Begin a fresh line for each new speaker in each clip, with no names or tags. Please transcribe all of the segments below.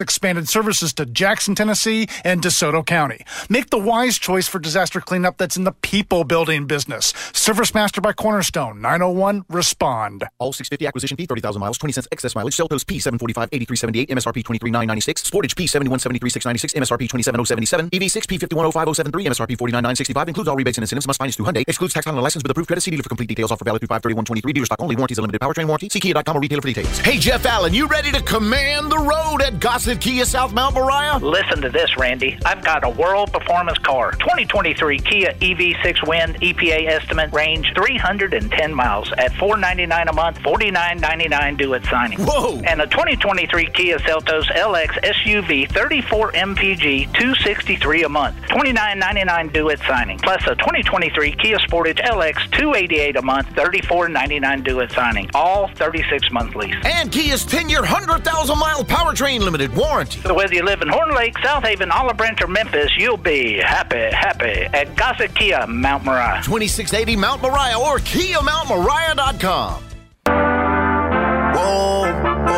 Expanded services to Jackson, Tennessee, and DeSoto County. Make the wise choice for disaster cleanup that's in the people building business. Service Master by Cornerstone, 901 Respond.
All 650 acquisition fee, 30,000 miles, 20 cents excess mileage. Seltos P745, 8378, MSRP 23996. Sportage P7173696, MSRP 27077. EV6 P5105073, MSRP 49965. Includes all rebates and incentives. Must finance through Hyundai. Excludes tax on a license with approved credit. See dealer for complete details. Offer valid through 53123. Dealer stock only. Warranties a limited powertrain warranty. See Kia.com or retailer for details.
Hey, Jeff Allen, you ready to command the road at Kia South Mount Moriah?
Listen to this, Randy. I've got a world performance car. 2023 Kia EV6 Wind EPA estimate range 310 miles at 499 a month, 49.99 due at signing.
Whoa!
And the 2023 Kia Seltos LX SUV 34 MPG 263 a month, 29.99 due at signing. Plus a 2023 Kia Sportage LX 288 a month, 34.99 due at signing. All 36 month lease.
And Kia's 10 year, 100,000 mile powertrain limited warranty.
So whether you live in Horn Lake, South Haven, Olive Branch, or Memphis, you'll be happy, happy at Gossett Kia, Mount Moriah.
2680 Mount Moriah or KiaMountMoriah.com.
Whoa, whoa.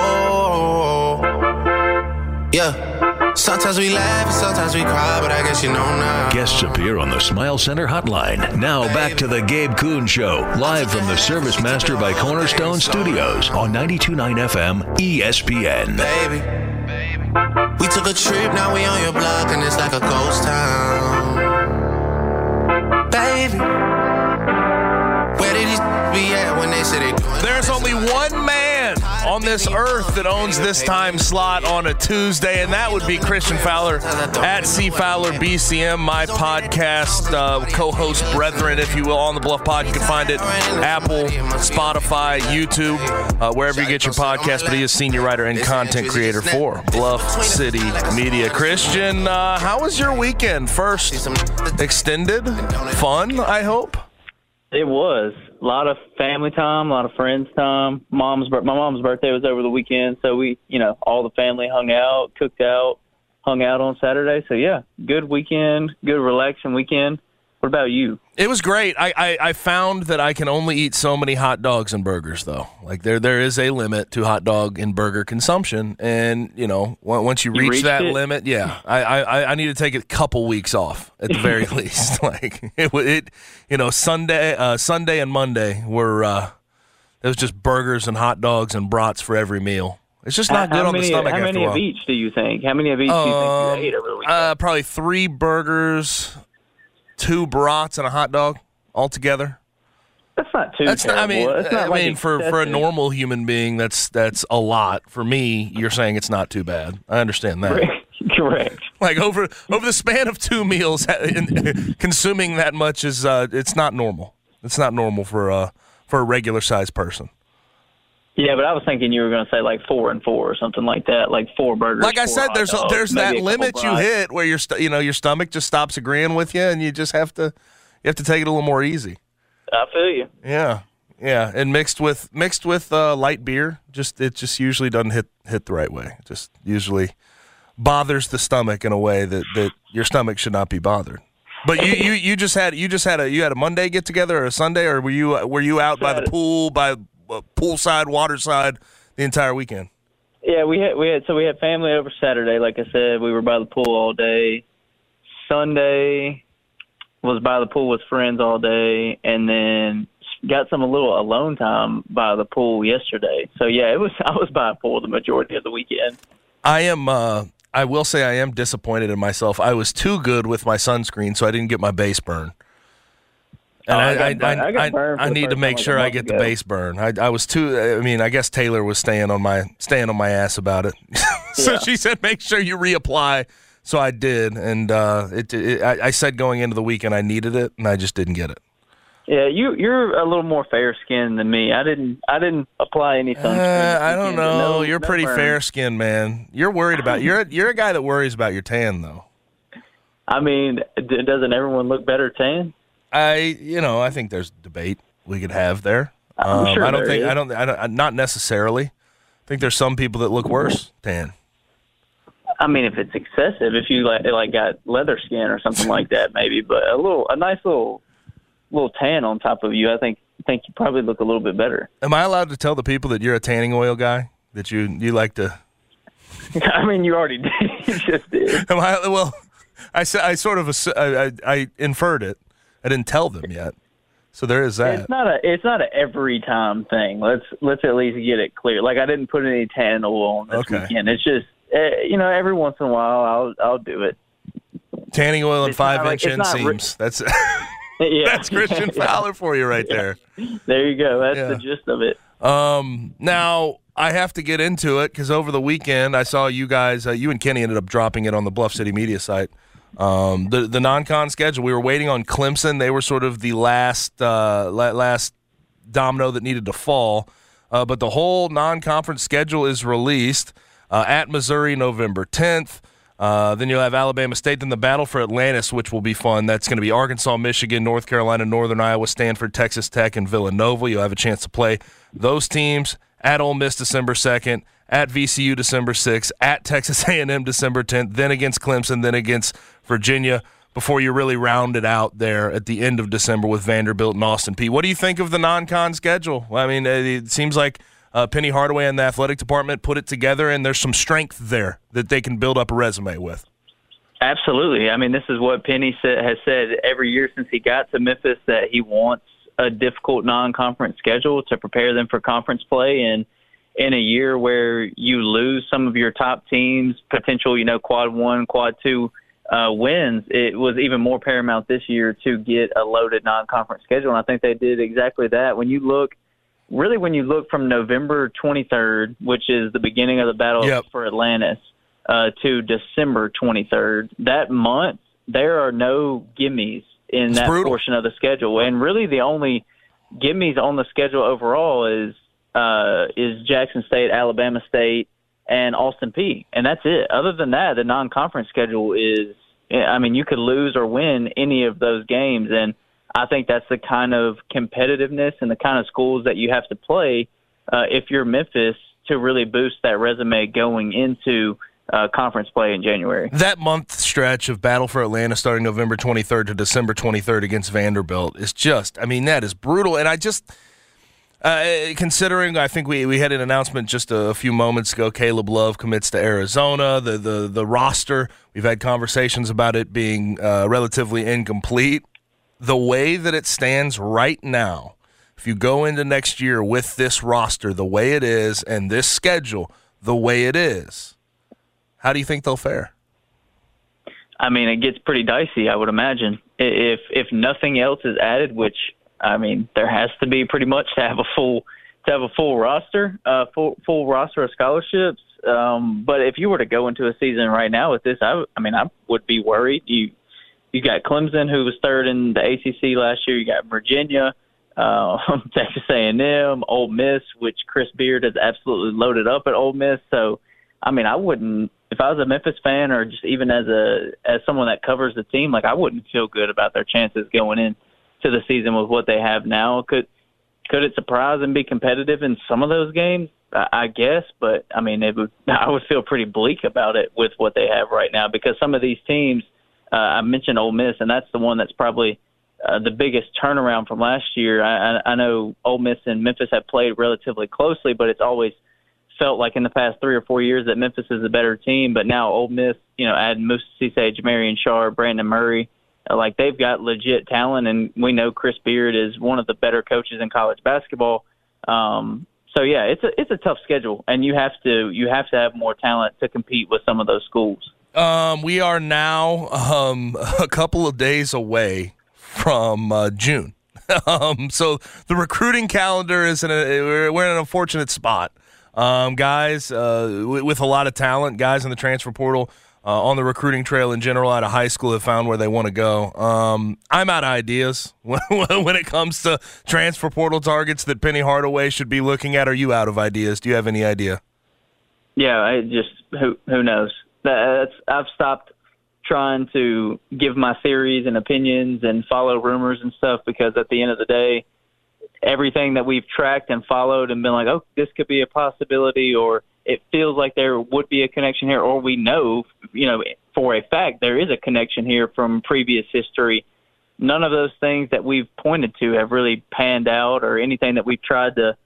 Yeah. Sometimes we laugh, sometimes we cry, but I guess you know now.
Guests appear on the Smile Center hotline. Now back to the Gabe Kuhn Show, live from the Service Master by Cornerstone Studios on 92.9 FM ESPN.
Baby. We took a trip, now we on your block, and it's like a ghost town. Baby. Where did these be at when they said they
There's only one man on this earth that owns this time slot on a Tuesday, and that would be Christian Fowler at C Fowler BCM, my podcast uh, co-host brethren, if you will, on the Bluff Pod. You can find it Apple, Spotify, YouTube, uh, wherever you get your podcast. But he is senior writer and content creator for Bluff City Media. Christian, uh, how was your weekend? First, extended, fun. I hope.
It was a lot of family time, a lot of friends time. Mom's my mom's birthday was over the weekend, so we, you know, all the family hung out, cooked out, hung out on Saturday. So yeah, good weekend, good relaxing weekend. What about you?
It was great. I, I, I found that I can only eat so many hot dogs and burgers, though. Like there there is a limit to hot dog and burger consumption, and you know on- once you reach that
it?
limit, yeah, I, I, I need to take a couple weeks off at the very least. Like it it you know Sunday uh, Sunday and Monday were uh, it was just burgers and hot dogs and brats for every meal. It's just not
how,
good
how
on
many,
the stomach.
How many of each do you think? How many of each do you think
Um,
you ate over the weekend?
Uh, probably three burgers, two brats, and a hot dog altogether.
That's not too
That's not, I mean,
not
I
like
mean, for, for a normal human being, that's that's a lot. For me, you're saying it's not too bad. I understand that.
Correct.
Like over over the span of two meals, consuming that much is uh, it's not normal. It's not normal for uh for a regular sized person.
Yeah, but I was thinking you were going to say like four and four or something like that, like four burgers.
Like I said, there's
dogs,
there's that limit you hit where your st- you know your stomach just stops agreeing with you, and you just have to you have to take it a little more easy.
I feel you.
Yeah. Yeah, and mixed with mixed with uh, light beer, just it just usually doesn't hit hit the right way. It just usually bothers the stomach in a way that, that your stomach should not be bothered. But you, you, you just had you just had a you had a Monday get together or a Sunday or were you were you out by the pool by poolside waterside the entire weekend?
Yeah, we had we had so we had family over Saturday. Like I said, we were by the pool all day. Sunday was by the pool with friends all day, and then got some a little alone time by the pool yesterday. So yeah, it was I was by a pool the majority of the weekend.
I am. Uh, I will say I am disappointed in myself. I was too good with my sunscreen, so I didn't get my base burn. And
Oh, I
I, I,
I
I, need to make sure I get the base burn. I, I was too. I mean, I guess Taylor was staying on my staying on my ass about it. so
Yeah.
she said, make sure you reapply. So I did, and uh, it, it, I, I said going into the weekend I needed it, and I just didn't get it.
Yeah, you you're a little more fair skinned than me. I didn't I didn't apply any sunscreen.
Uh, I don't know.
no-
you're
no
pretty
burn.
fair skinned, man. You're worried about you're a, you're a guy that worries about your tan though.
I mean, d- doesn't everyone look better tan?
I you know I think there's debate we could have there. Um,
sure
I don't
there
think
is.
I don't I don't not necessarily. I think there's some people that look worse tan.
I mean, if it's excessive, if you like like got leather skin or something like that, maybe. But a little, a nice little, little tan on top of you, I think think you probably look a little bit better.
Am I allowed to tell the people that you're a tanning oil guy? That you you like to?
I mean, you already did. you just did.
Am I well? I said I sort of I, I, I inferred it. I didn't tell them yet. So there is that.
It's not a it's not a every time thing. Let's let's at least get it clear. Like I didn't put any tan oil on this
Okay.
weekend. It's just uh, you know every once in a while I'll I'll do it.
Tanning oil and
It's
five inch
ri-
inseams. That's
Yeah,
that's Christian
Yeah.
Fowler for you right there.
There you go. That's
Yeah.
the gist of it.
Um, now I have to get into it because over the weekend I saw you guys, uh, you and Kenny ended up dropping it on the Bluff City Media site. Um, the the non-con schedule. We were waiting on Clemson. They were sort of the last uh, la- last domino that needed to fall. Uh, but the whole non-conference schedule is released uh, at Missouri November 10th. Uh, then you'll have Alabama State. Then the battle for Atlantis, which will be fun. That's going to be Arkansas, Michigan, North Carolina, Northern Iowa, Stanford, Texas Tech, and Villanova. You'll have a chance to play those teams at Ole Miss December 2nd, at VCU December 6th, at Texas A&M December 10th, then against Clemson, then against Virginia before you really round it out there at the end of December with Vanderbilt and Austin Peay. What do you think of the non-con schedule? I mean, it seems like uh, Penny Hardaway and the athletic department put it together, and there's some strength there that they can build up a resume with.
Absolutely. I mean, this is what Penny has said every year since he got to Memphis that he wants a difficult non-conference schedule to prepare them for conference play. And in a year where you lose some of your top teams, potential, you know, quad one, quad two uh, wins, it was even more paramount this year to get a loaded non-conference schedule. And I think they did exactly that. When you look, really, when you look from November 23rd, which is the beginning of the battle
Yep.
for Atlantis, uh, to December 23rd. That month, there are no gimmies in
It's
that
brutal.
portion of the schedule, and really the only gimmies on the schedule overall is uh, is Jackson State, Alabama State, and Austin Peay, and that's it. Other than that, the non-conference schedule is. I mean, you could lose or win any of those games, and I think that's the kind of competitiveness and the kind of schools that you have to play uh, if you're Memphis to really boost that resume going into uh, conference play in January.
That month stretch of Battle for Atlanta starting November 23rd to December 23rd against Vanderbilt is just, I mean, that is brutal. And I just, uh, considering, I think we, we had an announcement just a, few moments ago. Caleb Love commits to Arizona. The, the, the roster, we've had conversations about it being uh, relatively incomplete. The way that it stands right now, if you go into next year with this roster the way it is and this schedule the way it is, how do you think they'll fare?
I mean, it gets pretty dicey. I would imagine if if nothing else is added, which I mean, there has to be pretty much to have a full to have a full roster, uh, full full roster of scholarships. Um, but if you were to go into a season right now with this, I, I mean, I would be worried. You you got Clemson, who was third in the ACC last year. You got Virginia, uh, Texas A&M, Ole Miss, which Chris Beard has absolutely loaded up at Ole Miss. So, I mean, I wouldn't if I was a Memphis fan or just even as a as someone that covers the team, like I wouldn't feel good about their chances going in to the season with what they have now. Could could it surprise and be competitive in some of those games? I, guess, but I mean, it would. I would feel pretty bleak about it with what they have right now because some of these teams. Uh, I mentioned Ole Miss, and that's the one that's probably uh, the biggest turnaround from last year. I, I, I know Ole Miss and Memphis have played relatively closely, but it's always felt like in the past three or four years that Memphis is a better team. But now Ole Miss, you know, add Moussa Cisse, Marion Sharp, Brandon Murray, like they've got legit talent, and we know Chris Beard is one of the better coaches in college basketball. Um, so yeah, it's a it's a tough schedule, and you have to you have to have more talent to compete with some of those schools.
Um, we are now um, a couple of days away from uh, June. um, so the recruiting calendar is in a we're in an unfortunate spot. Um, guys uh, with a lot of talent, guys in the transfer portal uh, on the recruiting trail in general out of high school have found where they want to go. Um, I'm out of ideas when, when it comes to transfer portal targets that Penny Hardaway should be looking at. Are you out of ideas? Do you have any idea?
Yeah, I just who who knows. That's I've stopped trying to give my theories and opinions and follow rumors and stuff because at the end of the day, everything that we've tracked and followed and been like, oh, this could be a possibility or it feels like there would be a connection here, or we know, you know, for a fact there is a connection here from previous history. None of those things that we've pointed to have really panned out, or anything that we've tried to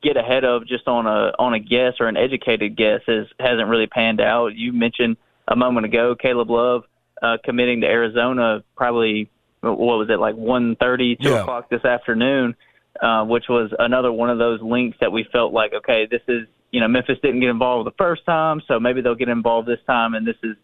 get ahead of just on a on a guess or an educated guess is hasn't really panned out. You mentioned a moment ago Caleb Love uh, committing to Arizona, probably what was it like one thirty, two
Yeah.
o'clock this afternoon, uh, which was another one of those links that we felt like, okay, this is you know Memphis didn't get involved the first time, so maybe they'll get involved this time, and this is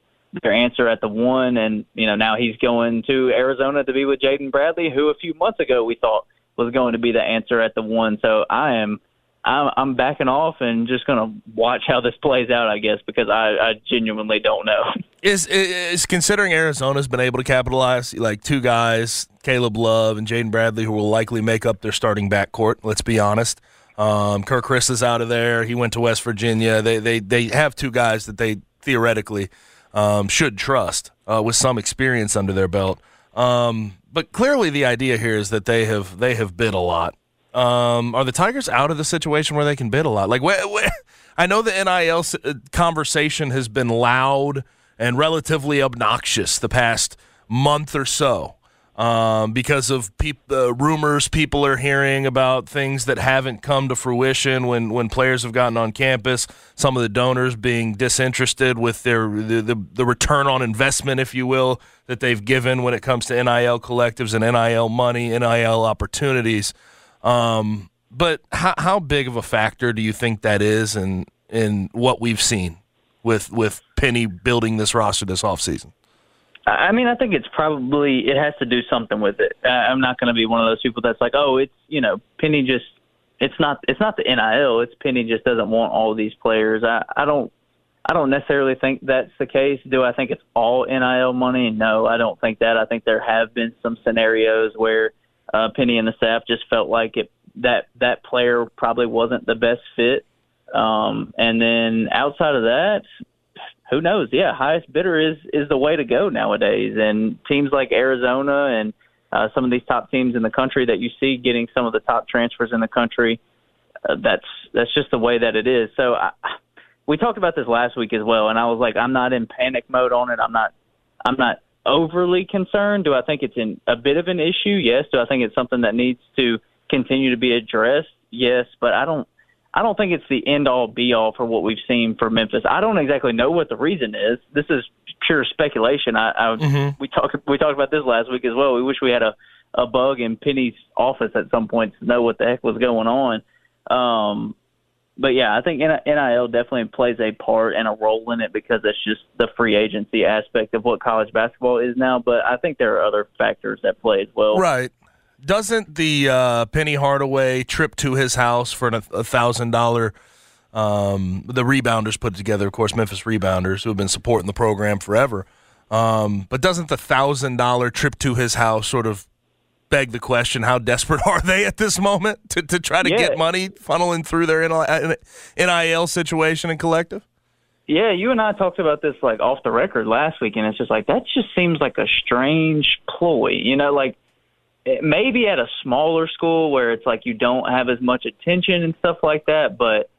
their answer at the one, and you know now he's going to Arizona to be with Jaden Bradley, who a few months ago we thought was going to be the answer at the one. So I am. I'm, I'm backing off and just going to watch how this plays out, I guess, because I, I genuinely don't know.
Is is considering Arizona's been able to capitalize like two guys, Caleb Love and Jaden Bradley, who will likely make up their starting backcourt. Let's be honest. Um, Kerr Kriisa is out of there. He went to West Virginia. They they they have two guys that they theoretically um, should trust uh, with some experience under their belt. Um, but clearly, the idea here is that they have they have bid a lot. Um, are the Tigers out of the situation where they can bid a lot? Like, where, where, I know the NIL uh, conversation has been loud and relatively obnoxious the past month or so um, because of peop- uh, rumors people are hearing about things that haven't come to fruition when, when players have gotten on campus. Some of the donors being disinterested with their the, the, the return on investment, if you will, that they've given when it comes to NIL collectives and NIL money, NIL opportunities. Um, but how, how big of a factor do you think that is in in what we've seen with with Penny building this roster this offseason?
I mean, I think it's probably it has to do something with it. I'm not going to be one of those people that's like, oh, it's you know, Penny just it's not it's not the NIL. It's Penny just doesn't want all these players. I I don't I don't necessarily think that's the case. Do I think it's all NIL money? No, I don't think that. I think there have been some scenarios where uh, Penny and the staff just felt like it that that player probably wasn't the best fit. Um, and then outside of that, who knows? Yeah, highest bidder is is the way to go nowadays. And teams like Arizona and uh, some of these top teams in the country that you see getting some of the top transfers in the country, uh, that's that's just the way that it is. So I, we talked about this last week as well, and I was like, I'm not in panic mode on it. I'm not I'm not overly concerned. Do I think it's in a bit of an issue? Yes. Do I think it's something that needs to continue to be addressed? Yes. But I don't I don't think it's the end all be all for what we've seen for Memphis. I don't exactly know what the reason is. This is pure speculation. I, I we talked we talked about this last week as well. We wish we had a a bug in Penny's office at some point to know what the heck was going on. Um, but yeah, I think NIL definitely plays a part and a role in it because it's just the free agency aspect of what college basketball is now. But I think there are other factors that play as well.
Right. Doesn't the uh, Penny Hardaway trip to his house for a thousand dollar um, the rebounders put together, of course, Memphis rebounders who have been supporting the program forever. Um, but doesn't the thousand dollar trip to his house sort of beg the question: How desperate are they at this moment to, to try to
Yeah.
get money funneling through their NIL situation and collective?
Yeah, you and I talked about this like off the record last week, and it's just like that just seems like a strange ploy. You know, like maybe at a smaller school where it's like you don't have as much attention and stuff like that, but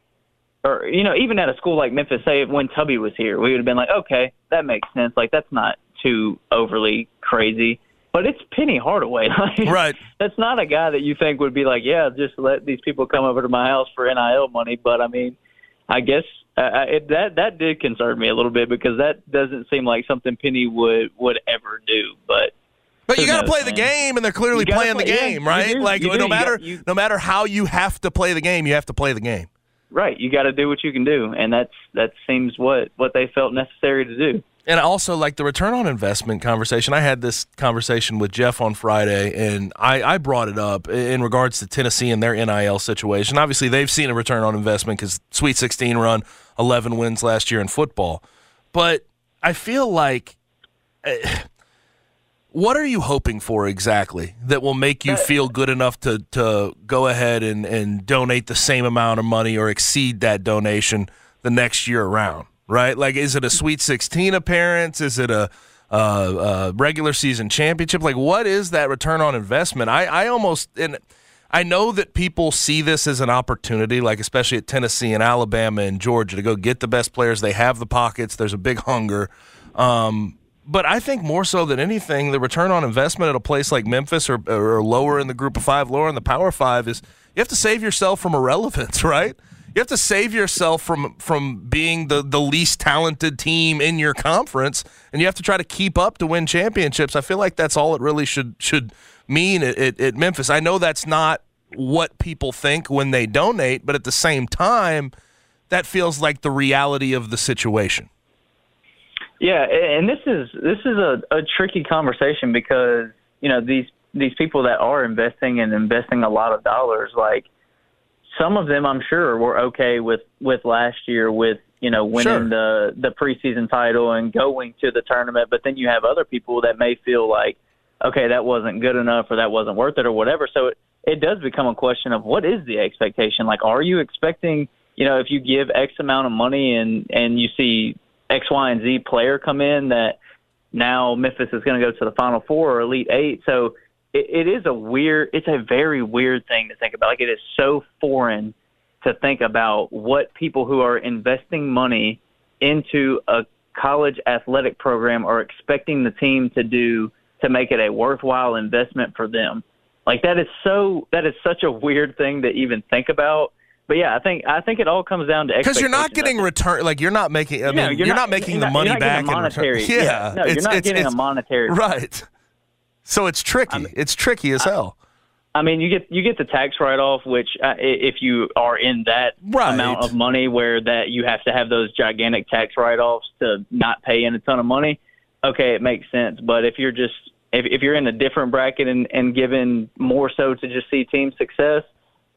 or you know even at a school like Memphis, say when Tubby was here, we would have been like, okay, that makes sense. Like that's not too overly crazy. But it's Penny Hardaway. Like,
right.
That's not a guy that you think would be like, yeah, just let these people come over to my house for NIL money. But I mean, I guess uh, it, that that did concern me a little bit because that doesn't seem like something Penny would would ever do. But
but you got to play the game, and they're clearly playing
play,
the game,
yeah,
right?
do,
like no matter
you,
no matter how you have to play the game, you have to play the game.
Right. You got to do what you can do, and that's that seems what what they felt necessary to do.
And also, like the return on investment conversation, I had this conversation with Jeff on Friday, and I, I brought it up in regards to Tennessee and their NIL situation. Obviously, they've seen a return on investment because Sweet 16 run, 11 wins last year in football. But I feel like. Uh, what are you hoping for exactly that will make you feel good enough to, to go ahead and, and donate the same amount of money or exceed that donation the next year around? Right? Like, is it a Sweet 16 appearance? Is it a, a, a regular season championship? Like, what is that return on investment? I, I almost and I know that people see this as an opportunity, like especially at Tennessee and Alabama and Georgia, to go get the best players. They have the pockets. There's a big hunger. Um, but I think more so than anything, the return on investment at a place like Memphis or, or lower in the group of five, lower in the power five is you have to save yourself from irrelevance, right? You have to save yourself from from being the, the least talented team in your conference, and you have to try to keep up to win championships. I feel like that's all it really should should mean at, at, at Memphis. I know that's not what people think when they donate, but at the same time, that feels like the reality of the situation.
Yeah, and this is this is a, a tricky conversation because you know these these people that are investing and investing a lot of dollars, like some of them, I'm sure were okay with with last year with you know winning
Sure.
the the preseason title and going to the tournament, but then you have other people that may feel like okay that wasn't good enough or that wasn't worth it or whatever. So it it does become a question of what is the expectation? Like, are you expecting you know if you give X amount of money and and you see X, Y, and Z player come in that now Memphis is going to go to the Final Four or Elite Eight. So it, it is a weird, it's a very weird thing to think about. Like it is so foreign to think about what people who are investing money into a college athletic program are expecting the team to do to make it a worthwhile investment for them. Like that is so that is such a weird thing to even think about. But yeah, I think I think it all comes down to
Because you're not getting return, like you're not making. I
Yeah,
mean, you're, not, making
you're
the
not-
money
you're
back
getting
in return.
monetary.
Yeah,
no, you're not
it's-
getting
it's-
a monetary.
Right. So it's tricky. it's tricky as hell.
I mean, you get you get the tax write off, which uh, if you are in that
Right.
amount of money where that you have to have those gigantic tax write offs to not pay in a ton of money, okay, it makes sense. But if you're just if if you're in a different bracket and and given more so to just see team success,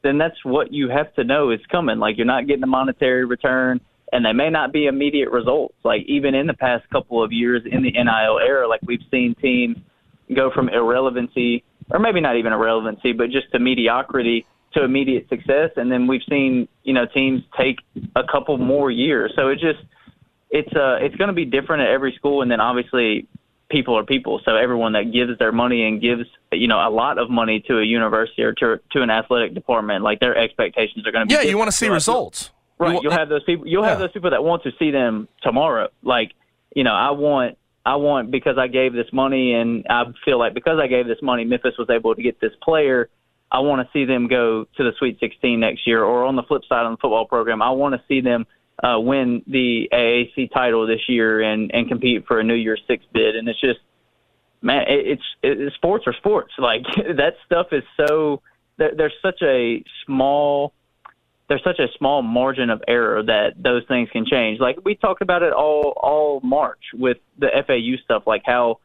then that's what you have to know is coming. Like you're not getting a monetary return, and they may not be immediate results. Like even in the past couple of years in the NIL era, like we've seen teams go from irrelevancy, or maybe not even irrelevancy, but just to mediocrity to immediate success, and then we've seen you know teams take a couple more years. So it just it's uh it's going to be different at every school, and then obviously people are people. So everyone that gives their money and gives you know a lot of money to a university or to to an athletic department, like their expectations are going to be.
Yeah, you want to see
So I feel-
results.
Right.
You-
You'll have those people. You'll have
Yeah.
those people that want to see them tomorrow. Like, you know, I want, I want because I gave this money, and I feel like because I gave this money, Memphis was able to get this player. I want to see them go to the Sweet 16 next year, or on the flip side, on the football program, I want to see them uh, win the AAC title this year and and compete for a New Year's Six bid. And it's just, man, it, it's it, sports are sports. Like that stuff is so. There, there's such a small there's such a small margin of error that those things can change. Like we talked about it all all March with the FAU stuff, like how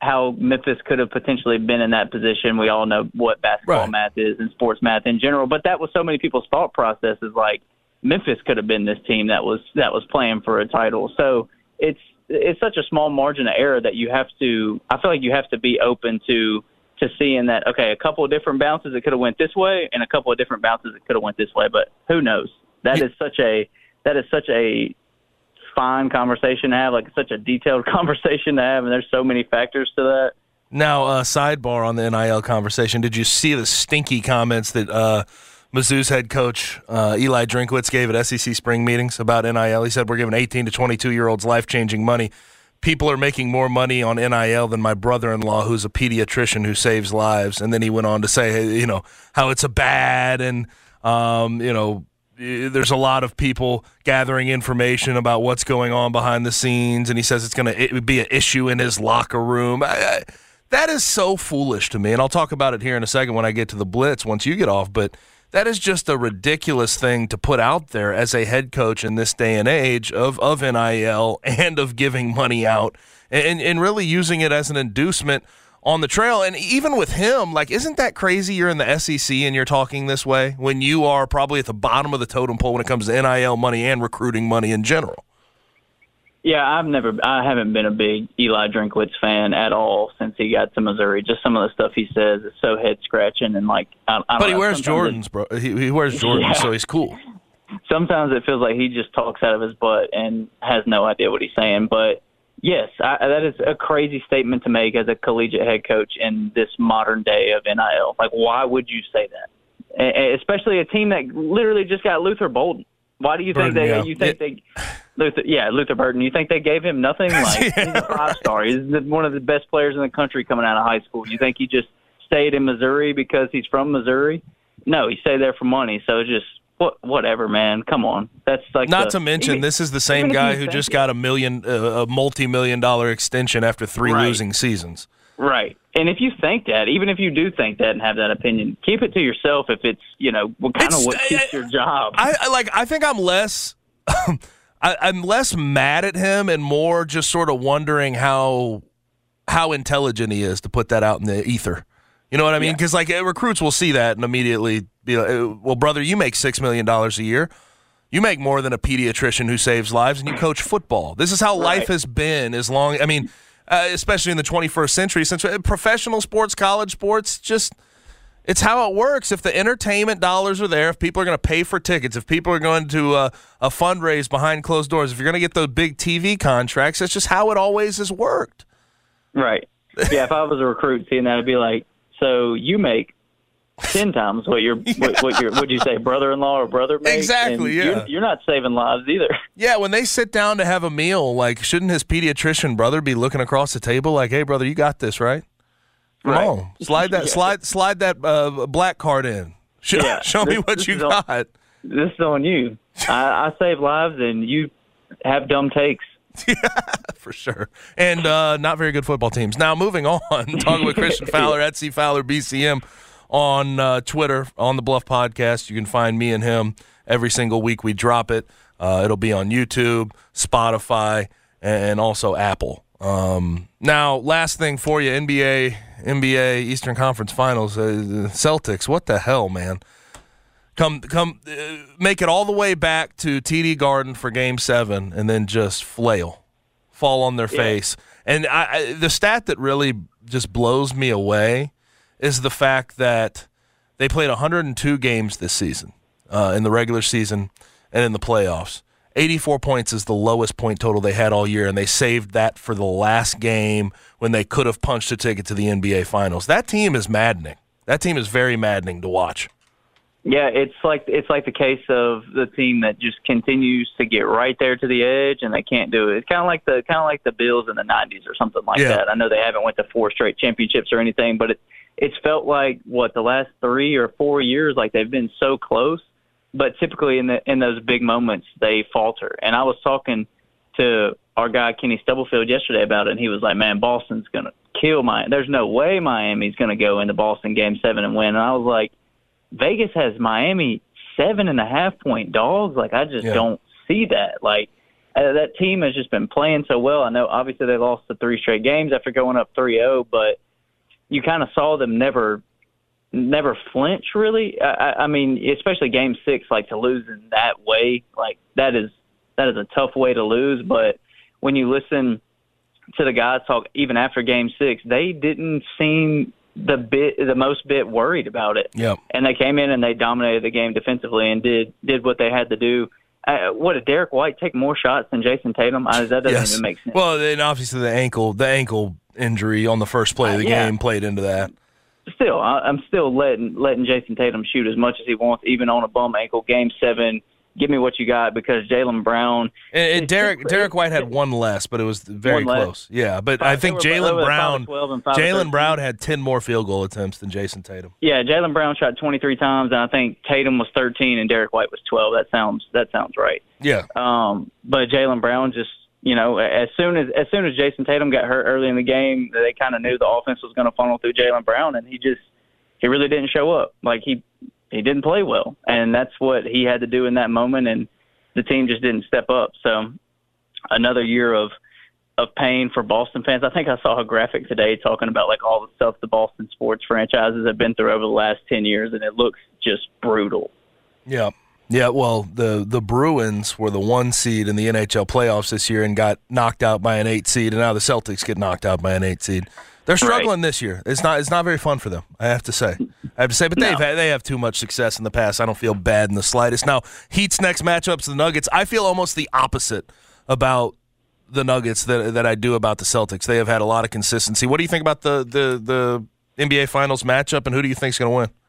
how Memphis could have potentially been in that position. We all know what basketball
Right.
math is and sports math in general, but that was so many people's thought process is like Memphis could have been this team that was that was playing for a title. So it's it's such a small margin of error that you have to I feel like you have to be open to to seeing that okay, a couple of different bounces it could have went this way and a couple of different bounces it could have went this way, but who knows? That is such a that is such a fine conversation to have, like such a detailed conversation to have, and there's so many factors to that.
Now, uh, sidebar on the NIL conversation. Did you see the stinky comments that uh, Mizzou's head coach uh, Eli Drinkwitz gave at SEC spring meetings about NIL? He said we're giving 18 to 22 year olds life changing money. People are making more money on NIL than my brother-in-law, who's a pediatrician who saves lives. And then he went on to say, you know, how it's a bad and um, you know there's a lot of people gathering information about what's going on behind the scenes, and he says it's going to be an issue in his locker room. I, I, that is so foolish to me, and I'll talk about it here in a second when I get to the blitz once you get off. But that is just a ridiculous thing to put out there as a head coach in this day and age of of NIL and of giving money out and and really using it as an inducement on the trail. And even with him, like, isn't that crazy? You're in the SEC and you're talking this way when you are probably at the bottom of the totem pole when it comes to NIL money and recruiting money in general.
Yeah, I've never, I haven't been a big Eli Drinkwitz fan at all since he got to Missouri. Just some of the stuff he says is so head scratching and like. I, I
but he
know,
wears Jordans, bro. He, he wears Jordans, yeah. so he's cool.
Sometimes it feels like he just talks out of his butt and has no idea what he's saying. But yes, I, that is a crazy statement to make as a collegiate head coach in this modern day of NIL. Like, why would you say that? Especially a team that literally just got Luther Burden. Why do you think Burden, they? Yeah. You think yeah. they? Luther, yeah, Luther Burden. You think they gave him nothing? Like yeah, he's a five star. He's one of the best players in the country coming out of high school. You think he just stayed in Missouri because he's from Missouri? No, he stayed there for money. So just what, whatever, man. Come on, that's like
not
the,
to mention even, this is the same guy who just it. got a million, uh, a multi-million dollar extension after three
right.
losing seasons.
Right. And if you think that, even if you do think that and have that opinion, keep it to yourself. If it's you know what kind of what keeps your job.
I, I like. I think I'm less. I, I'm less mad at him and more just sort of wondering how how intelligent he is to put that out in the ether. You know what I mean? Because yeah. like recruits will see that and immediately be like, "Well, brother, you make six million dollars a year. You make more than a pediatrician who saves lives, and you coach football. This is how right. life has been. As long, I mean, uh, especially in the 21st century, since uh, professional sports, college sports, just." It's how it works. If the entertainment dollars are there, if people are going to pay for tickets, if people are going to uh, a fundraise behind closed doors, if you're going to get those big TV contracts, that's just how it always has worked.
Right. Yeah. if I was a recruit seeing that, I'd be like, so you make ten times what your what, what your would you say brother-in-law or brother makes.
Exactly. yeah.
You're, you're, not saving lives either.
Yeah. When they sit down to have a meal, like shouldn't his pediatrician brother be looking across the table like, "Hey, brother, you got this, right? Come right. on, slide that, yeah. slide, slide that uh, black card in. Show, yeah. show this, me what you got." On,
this is on you. I, I save lives, and you have dumb takes.
Yeah, for sure. And uh, not very good football teams. Now, moving on, talking with Christian Fowler at C Fowler BCM on uh, Twitter, on the Bluff Podcast. You can find me and him every single week. We drop it. Uh, it'll be on YouTube, Spotify, and also Apple. Um, now, last thing for you NBA, NBA Eastern Conference Finals, uh, Celtics. What the hell, man? Come, come, uh, make it all the way back to TD Garden for Game Seven, and then just flail, fall on their yeah. face. And I, I, the stat that really just blows me away is the fact that they played 102 games this season uh, in the regular season and in the playoffs. 84 points is the lowest point total they had all year, and they saved that for the last game when they could have punched a ticket to the NBA Finals. That team is maddening. That team is very maddening to watch.
Yeah, it's like it's like the case of the team that just continues to get right there to the edge and they can't do it. It's kind of like the kind of like the Bills in the '90s or something like yeah. that. I know they haven't went to four straight championships or anything, but it, it's felt like what the last three or four years, like they've been so close, but typically in the in those big moments they falter. And I was talking to our guy Kenny Stubblefield yesterday about it, and he was like, "Man, Boston's gonna kill Miami. There's no way Miami's gonna go into Boston Game Seven and win." And I was like, Vegas has Miami seven and a half point dogs. Like I just yeah. don't see that. Like uh, that team has just been playing so well. I know obviously they lost the three straight games after going up 3-0, but you kind of saw them never never flinch really. I, I mean, especially game six, like to lose in that way, like that is that is a tough way to lose. But when you listen to the guys talk, even after game six, they didn't seem the bit the most bit worried about it.
Yeah.
And they came in and they dominated the game defensively and did did what they had to do. Uh, what did Derrick White take more shots than Jayson Tatum? I, that doesn't yes. even make sense.
Well, and obviously the ankle the ankle injury on the first play of the
Uh, yeah.
game played into that.
Still, I, I'm still letting letting Jayson Tatum shoot as much as he wants, even on a bum ankle. Game seven, give me what you got because Jaylen Brown.
And, and Derrick Derrick White had one less, but it was very close. Yeah, but
Five-
I think
they were- they Jaylen
Brown
of 12 and five of 13.
Jaylen Brown had ten more field goal attempts than Jayson Tatum.
Yeah, Jaylen Brown shot 23 times, and I think Tatum was 13, and Derrick White was 12. That sounds that sounds right.
Yeah.
Um, but Jaylen Brown just, you know, as soon as as soon as Jayson Tatum got hurt early in the game, they kind of knew the offense was going to funnel through Jaylen Brown, and he just he really didn't show up. Like he he didn't play well, and that's what he had to do in that moment, and the team just didn't step up. So another year of of pain for Boston fans. I think I saw a graphic today talking about like all the stuff the Boston sports franchises have been through over the last 10 years, and it looks just brutal.
Yeah. Yeah, well, the the Bruins were the one seed in the NHL playoffs this year and got knocked out by an eight seed, and now the Celtics get knocked out by an eight seed. They're struggling this year. It's not it's not very fun for them. I have to say. I have to say, but they've had, they have too much success in the past. I don't feel bad in the slightest. Now, Heat's next matchups the Nuggets. I feel almost the opposite about the Nuggets that that I do about the Celtics. They have had a lot of consistency. What do you think about the the the NBA Finals matchup, and who do you think is going to win?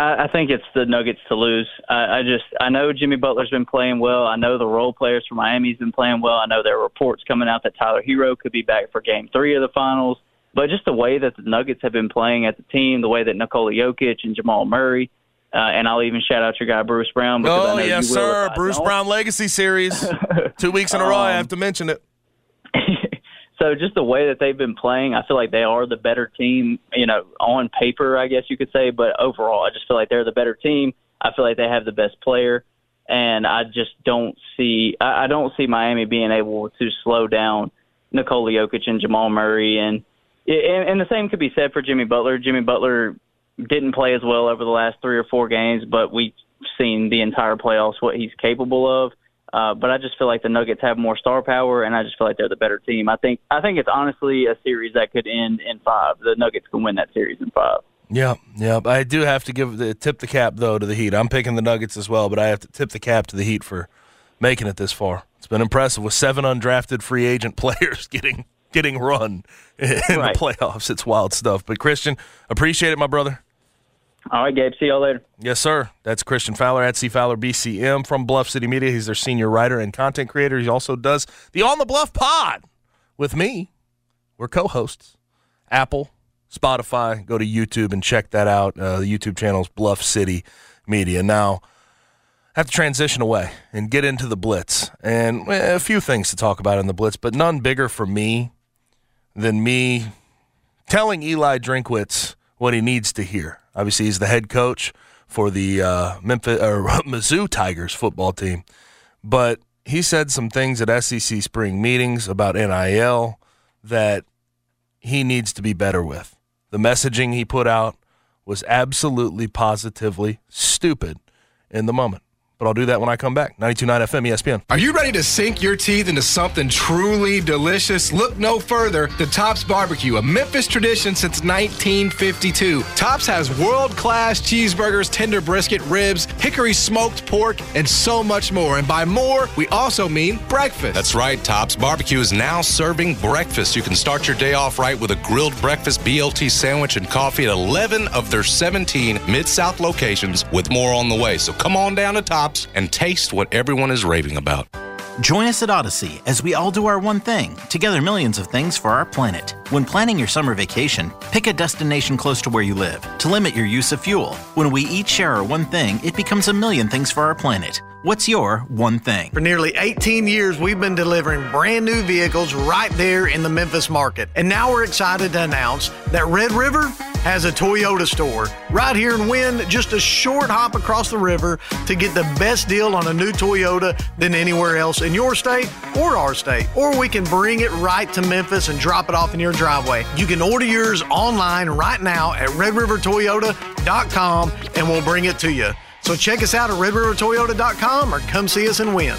I, I think it's the Nuggets to lose. I, I just I know Jimmy Butler's been playing well. I know the role players for Miami's been playing well. I know there are reports coming out that Tyler Herro could be back for Game Three of the finals. But just the way that the Nuggets have been playing at the team, the way that Nikola Jokic and Jamal Murray, uh, and I'll even shout out your guy Bruce Brown. Because I
Oh
know
yes,
you will
sir. Bruce. Brown Legacy Series, two weeks in a row. I
Um,
have to mention it.
So just the way that they've been playing, I feel like they are the better team, you know, on paper, I guess you could say, but overall, I just feel like they're the better team. I feel like they have the best player, and I just don't see I, I don't see Miami being able to slow down Nikola Jokic and Jamal Murray, and and, and the same could be said for Jimmy Butler. Jimmy Butler didn't play as well over the last three or four games, but we've seen the entire playoffs what he's capable of. Uh, but I just feel like the Nuggets have more star power, and I just feel like they're the better team. I think I think it's honestly a series that could end in five. The Nuggets can win that series in five.
Yeah, yeah. I do have to give the tip the cap though to the Heat. I'm picking the Nuggets as well, but I have to tip the cap to the Heat for making it this far. It's been impressive with seven undrafted free agent players getting getting run in
Right.
the playoffs. It's wild stuff. But Christian, appreciate it, my brother.
All right, Gabe. See y'all later.
Yes, sir. That's Christian Fowler at C Fowler BCM from Bluff City Media. He's their senior writer and content creator. He also does the On the Bluff Pod with me. We're co-hosts. Apple, Spotify. Go to YouTube and check that out. Uh, the YouTube channel is Bluff City Media. Now, I have to transition away and get into the Blitz, and eh, a few things to talk about in the Blitz, but none bigger for me than me telling Eli Drinkwitz what he needs to hear. Obviously, he's the head coach for the uh, Memphis or Mizzou Tigers football team, but he said some things at SEC spring meetings about NIL that he needs to be better with. The messaging he put out was absolutely positively stupid in the moment. But I'll do that when I come back. 92.9 FM ESPN.
Are you ready to sink your teeth into something truly delicious? Look no further than Tops Barbecue, a Memphis tradition since 1952. Tops has world class cheeseburgers, tender brisket, ribs, hickory smoked pork, and so much more. And by more, we also mean breakfast.
That's right. Tops Barbecue is now serving breakfast. You can start your day off right with a grilled breakfast BLT sandwich and coffee at 11 of their 17 Mid South locations, with more on the way. So come on down to Tops and taste what everyone is raving about.
Join us at Audacy as we all do our one thing, together millions of things for our planet. When planning your summer vacation, pick a destination close to where you live to limit your use of fuel. When we each share our one thing, it becomes a million things for our planet. What's your one thing?
For nearly 18 years, we've been delivering brand new vehicles right there in the Memphis market. And now we're excited to announce that Red River has a Toyota store right here in Wynn, just a short hop across the river to get the best deal on a new Toyota than anywhere else in your state or our state. Or we can bring it right to Memphis and drop it off in your driveway. You can order yours online right now at redrivertoyota.com and we'll bring it to you. So check us out at redrivertoyota.com or come see us and win.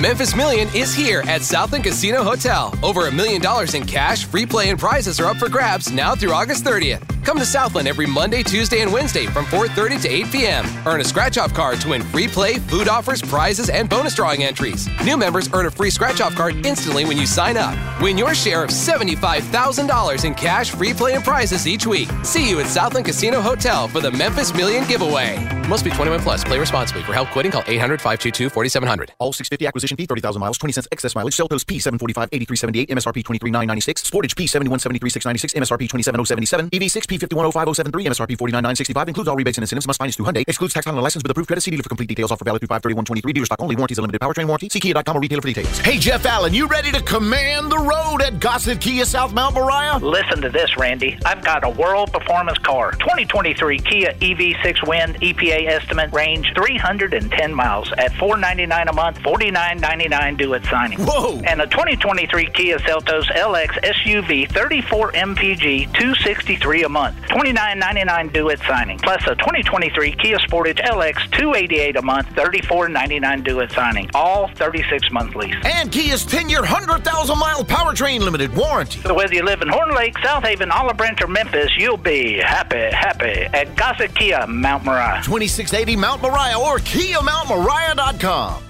Memphis Million is here at Southland Casino Hotel. Over a million dollars in cash, free play, and prizes are up for grabs now through August 30th. Come to Southland every Monday, Tuesday, and Wednesday from 4.30 to 8 p.m. Earn a scratch-off card to win free play, food offers, prizes, and bonus drawing entries. New members earn a free scratch-off card instantly when you sign up. Win your share of $75,000 in cash, free play, and prizes each week. See you at Southland Casino Hotel for the Memphis Million Giveaway. Must be 21 plus. Play responsibly. For help quitting, call 800-522-4700.
All 650 acquisition fee, 30,000 miles, 20 cents excess mileage. Seltos P745, 8378, MSRP 23996. Sportage P7173696, MSRP 27077. EV6 P510573, MSRP 49965. Includes all rebates and incentives. Must finance through Hyundai. Excludes tax on a license with approved credit. See dealer for complete details. Offer valid through 53123. Dealer stock only. Warranties and limited powertrain warranty. See Kia.com or retailer for details.
Hey, Jeff Allen, you ready to command the road at Gossett Kia South Mount Moriah?
Listen to this, Randy. I've got a world performance car. 2023 Kia EV6 Wind EPA estimate range 310 miles at 499 a month, 49.99 due at signing.
Whoa!
And a 2023 Kia Seltos LX SUV 34 MPG 263 a month, 29.99 due at signing. Plus a 2023 Kia Sportage LX 288 a month, 34.99 due at signing. All 36 month lease.
And Kia's 10 year, 100,000 mile powertrain limited warranty.
So whether you live in Horn Lake, South Haven, Olive Branch, or Memphis, you'll be happy, happy at Gossett Kia Mount Moriah.
2680 Mount Moriah or KiaMountMoriah.com.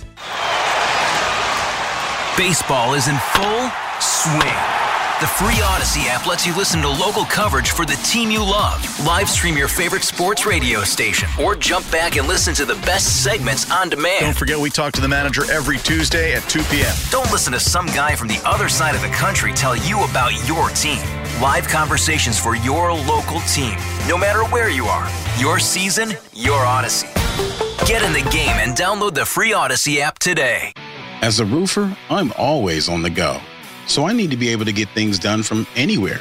Baseball is in full swing. The free Audacy app lets you listen to local coverage for the team you love, live stream your favorite sports radio station, or jump back and listen to the best segments on demand.
Don't forget, we talk to the manager every Tuesday at 2 p.m.
Don't listen to some guy from the other side of the country tell you about your team. Live conversations for your local team, no matter where you are. Your season, your Audacy. Get in the game and download the free Audacy app today.
As a roofer, I'm always on the go, so I need to be able to get things done from anywhere.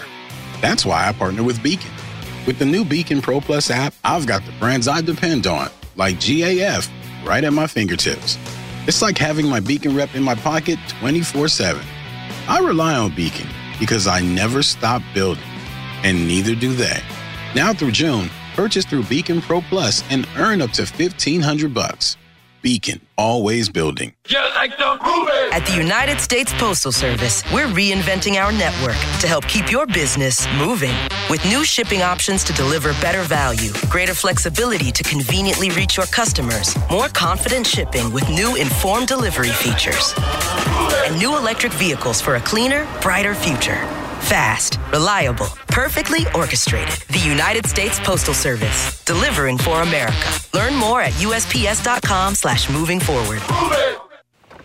That's why I partner with Beacon. With the new Beacon Pro Plus app, I've got the brands I depend on, like GAF, right at my fingertips. It's like having my Beacon rep in my pocket 24 7. I rely on Beacon because I never stop building, and neither do they. Now through June, purchase through Beacon Pro Plus and earn up to 1500 bucks. Beacon, always building.
At the United States Postal Service, we're reinventing our network to help keep your business moving. With new shipping options to deliver better value, greater flexibility to conveniently reach your customers, more confident shipping with new informed delivery features, and new electric vehicles for a cleaner, brighter future. Fast, reliable, perfectly orchestrated. The United States Postal Service, delivering for America. Learn more at USPS.com slash moving forward.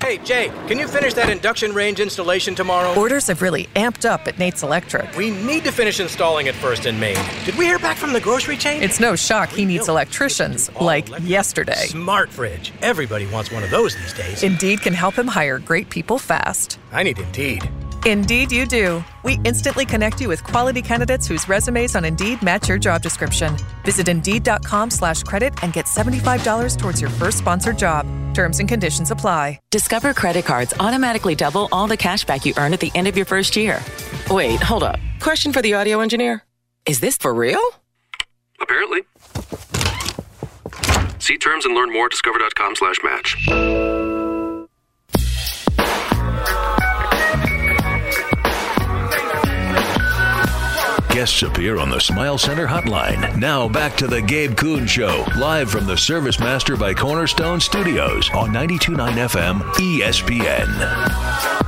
Hey, Jay, can you finish that induction range installation tomorrow?
Orders have really amped up at Nate's Electric.
We need to finish installing it first in Maine. Did we hear back from the grocery chain?
It's no shock he needs electricians, like yesterday.
Smart fridge. Everybody wants one of those these days.
Indeed can help him hire great people fast.
I need Indeed.
Indeed, you do. We instantly connect you with quality candidates whose resumes on Indeed match your job description. Visit Indeed.com slash credit and get $75 towards your first sponsored job. Terms and conditions apply.
Discover credit cards automatically double all the cash back you earn at the end of your first year. Wait, hold up. Question for the audio engineer. Is this for real?
Apparently. See terms and learn more at discover.com slash match.
Guests appear on the Smile Center hotline. Now back to the Gabe Kuhn Show, live from the Service Master by Cornerstone Studios on 92.9 FM ESPN.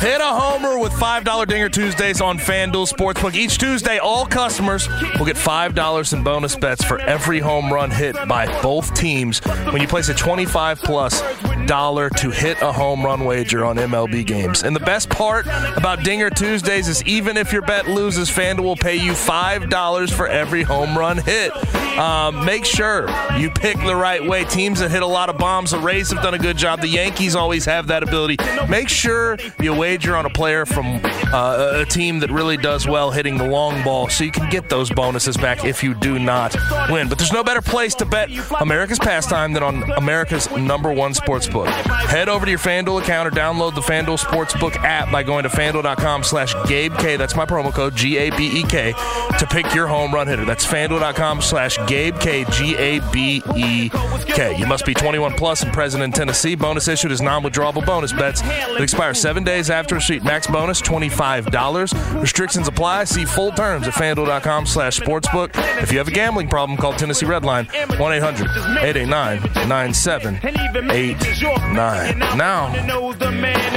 Hit a homer with $5 Dinger Tuesdays on FanDuel Sportsbook. Each Tuesday, all customers will get $5 in bonus bets for every home run hit by both teams when you place a 25 plus dollar to hit a home run wager on MLB games. And the best part about Dinger Tuesdays is even if your bet loses, FanDuel will pay you $5 for every home run hit. Um, make sure you pick the right way. Teams that hit a lot of bombs, the Rays have done a good job. The Yankees always have that ability. Make sure you wager on a player from uh, a team that really does well hitting the long ball so you can get those bonuses back if you do not win. But there's no better place to bet America's pastime than on America's number one sports book Sportsbook. Head over to your FanDuel account or download the FanDuel Sportsbook app by going to FanDuel.com slash GabeK. That's my promo code, G-A-B-E-K, to pick your home run hitter. That's FanDuel.com slash GabeK, G-A-B-E-K. You must be 21 plus and present in Tennessee. Bonus issued is non-withdrawable bonus bets that expire seven days after receipt. Max bonus, $25. Restrictions apply. See full terms at FanDuel.com slash Sportsbook. If you have a gambling problem, call Tennessee Redline, 1-800-889-9789. Now,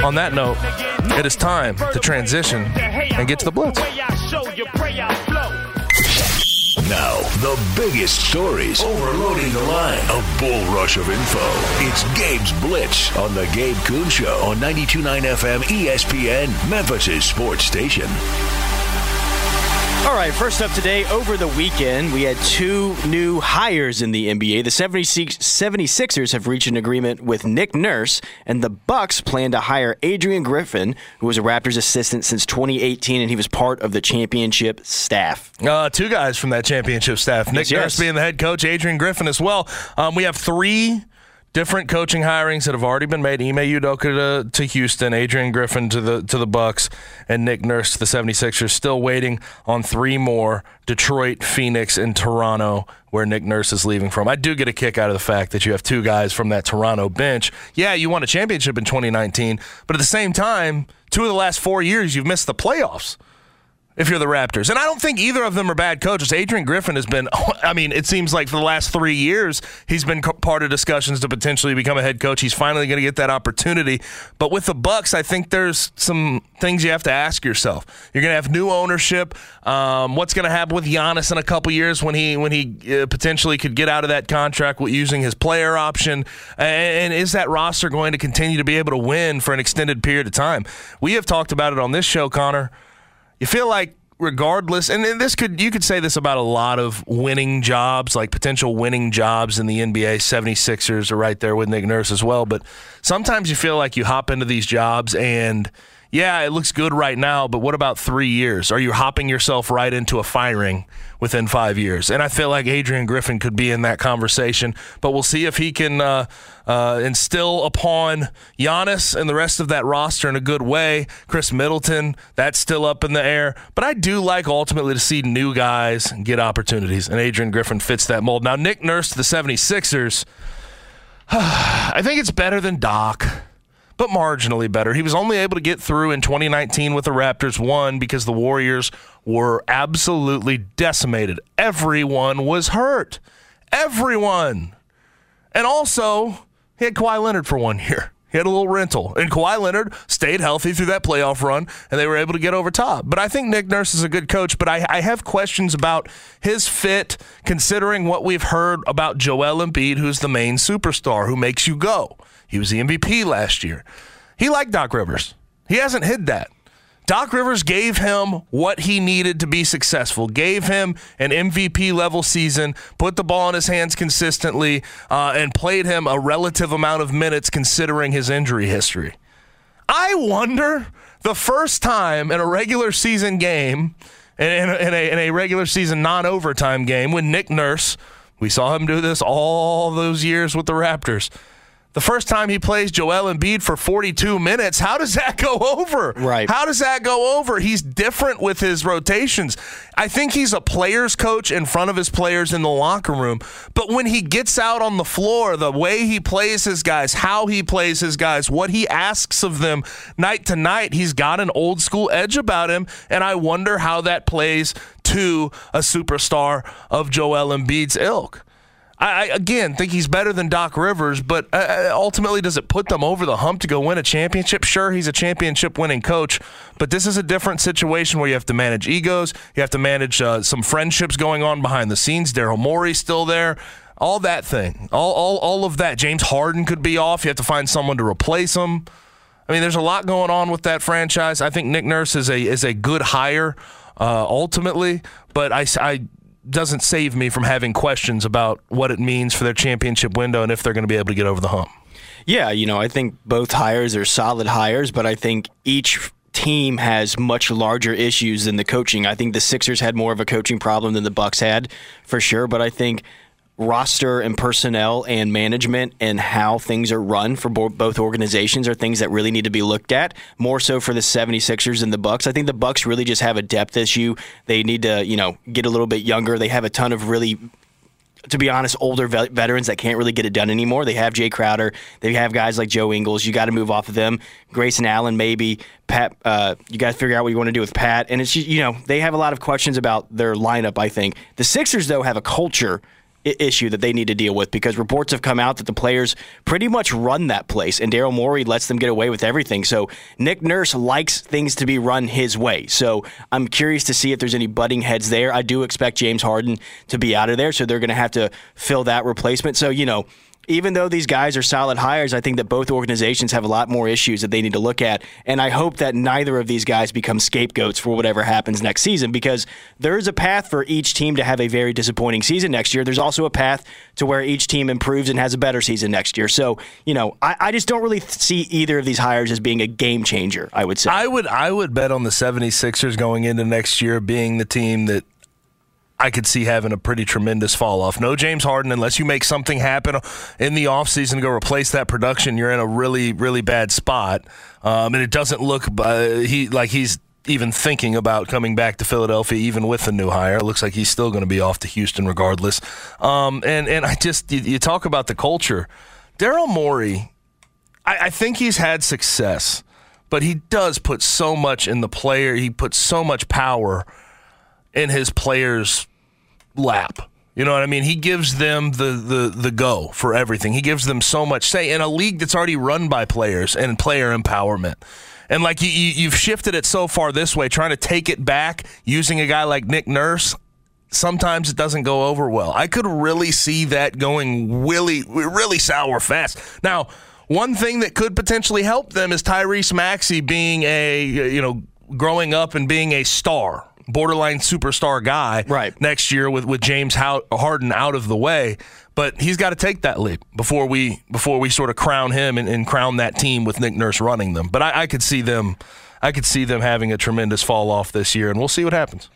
on that note, it is time to transition and get to the Blitz.
Now, the biggest stories overloading the line. A bull rush of info. It's Gabe's Blitz on the Gabe Kuhn Show on 92.9 FM ESPN, Memphis' sports station.
All right, first up today, over the weekend, we had two new hires in the NBA. The 76ers have reached an agreement with Nick Nurse, and the Bucks plan to hire Adrian Griffin, who was a Raptors assistant since 2018, and he was part of the championship staff.
Uh, two guys from that championship staff. Nick
Yes, yes.
Nurse being the head coach, Adrian Griffin as well. Um, we have three different coaching hirings that have already been made. Ime Udoka to, to Houston, Adrian Griffin to the to the Bucks, and Nick Nurse to the 76ers. Still waiting on three more, Detroit, Phoenix, and Toronto, where Nick Nurse is leaving from. I do get a kick out of the fact that you have two guys from that Toronto bench. Yeah, you won a championship in 2019, but at the same time, two of the last four years, you've missed the playoffs if you're the Raptors. And I don't think either of them are bad coaches. Adrian Griffin has been, I mean, it seems like for the last three years, he's been part of discussions to potentially become a head coach. He's finally going to get that opportunity. But with the Bucks, I think there's some things you have to ask yourself. You're going to have new ownership. Um, what's going to happen with Giannis in a couple years when he when he uh, potentially could get out of that contract using his player option? And, and is that roster going to continue to be able to win for an extended period of time? We have talked about it on this show, Connor you feel like regardless and this could you could say this about a lot of winning jobs like potential winning jobs in the NBA 76ers are right there with Nick Nurse as well but sometimes you feel like you hop into these jobs and yeah, it looks good right now, but what about three years? Are you hopping yourself right into a firing within five years? And I feel like Adrian Griffin could be in that conversation, but we'll see if he can uh, uh, instill upon Giannis and the rest of that roster in a good way. Khris Middleton, that's still up in the air, but I do like ultimately to see new guys get opportunities, and Adrian Griffin fits that mold. Now, Nick Nurse to the 76ers, I think it's better than Doc but marginally better. He was only able to get through in 2019 with the Raptors, one, because the Warriors were absolutely decimated. Everyone was hurt. Everyone. And also, he had Kawhi Leonard for one year. He had a little rental. And Kawhi Leonard stayed healthy through that playoff run, and they were able to get over top. But I think Nick Nurse is a good coach, but I, I have questions about his fit, considering what we've heard about Joel Embiid, who's the main superstar, who makes you go. He was the MVP last year. He liked Doc Rivers. He hasn't hid that. Doc Rivers gave him what he needed to be successful, gave him an MVP level season, put the ball in his hands consistently, uh, and played him a relative amount of minutes considering his injury history. I wonder the first time in a regular season game, in, a, in, a, in a regular season non overtime game, when Nick Nurse, we saw him do this all those years with the Raptors. The first time he plays Joel Embiid for 42 minutes, how does that go over?
Right.
How does that go over? He's different with his rotations. I think he's a player's coach in front of his players in the locker room. But when he gets out on the floor, the way he plays his guys, how he plays his guys, what he asks of them night to night, he's got an old school edge about him. And I wonder how that plays to a superstar of Joel Embiid's ilk. I, again think he's better than Doc Rivers, but uh, ultimately, does it put them over the hump to go win a championship? Sure, he's a championship winning coach, but this is a different situation where you have to manage egos, you have to manage uh, some friendships going on behind the scenes. Daryl Morey's still there. All that thing, all, all, all of that. James Harden could be off. You have to find someone to replace him. I mean, there's a lot going on with that franchise. I think Nick Nurse is a is a good hire uh, ultimately, but I, I doesn't save me from having questions about what it means for their championship window and if they're going to be able to get over the hump.
Yeah, you know, I think both hires are solid hires, but I think each team has much larger issues than the coaching. I think the Sixers had more of a coaching problem than the Bucks had, for sure, but I think roster and personnel and management and how things are run for bo- both organizations are things that really need to be looked at more so for the 76ers and the Bucks. I think the Bucks really just have a depth issue. They need to, you know, get a little bit younger. They have a ton of really to be honest, older ve- veterans that can't really get it done anymore. They have Jae Crowder. They have guys like Joe Ingles. You got to move off of them. Grayson Allen, maybe. Pat, uh, you got to figure out what you want to do with Pat. And it's, you know, they have a lot of questions about their lineup, I think. The Sixers, though, have a culture issue that they need to deal with because reports have come out that the players pretty much run that place and Daryl Morey lets them get away with everything. So Nick Nurse likes things to be run his way. So I'm curious to see if there's any butting heads there. I do expect James Harden to be out of there, so they're going to have to fill that replacement. So, you know, even though these guys are solid hires, I think that both organizations have a lot more issues that they need to look at. And I hope that neither of these guys become scapegoats for whatever happens next season because there is a path for each team to have a very disappointing season next year. There's also a path to where each team improves and has a better season next year. So, you know, I, I just don't really see either of these hires as being a game changer, I would say.
I would I would bet on the 76ers going into next year being the team that I could see having a pretty tremendous fall off. No James Harden, unless you make something happen in the offseason to go replace that production, you're in a really, really bad spot. Um, and it doesn't look uh, he like he's even thinking about coming back to Philadelphia, even with the new hire. It looks like he's still going to be off to Houston regardless. Um, and and I just you, you talk about the culture. Daryl Morey, I, I think he's had success, but he does put so much in the player. He puts so much power in his players' lap. You know what I mean? He gives them the, the, the go for everything. He gives them so much say in a league that's already run by players and player empowerment. And like you, you've shifted it so far this way, trying to take it back using a guy like Nick Nurse. Sometimes it doesn't go over well. I could really see that going really, really sour fast. Now, one thing that could potentially help them is Tyrese Maxey being a, you know, growing up and being a star, borderline superstar guy
right.
next year with, with James Harden out of the way. But he's got to take that leap before we before we sort of crown him and, and crown that team with Nick Nurse running them. But I, I could see them I could see them having a tremendous fall off this year, and we'll see what happens.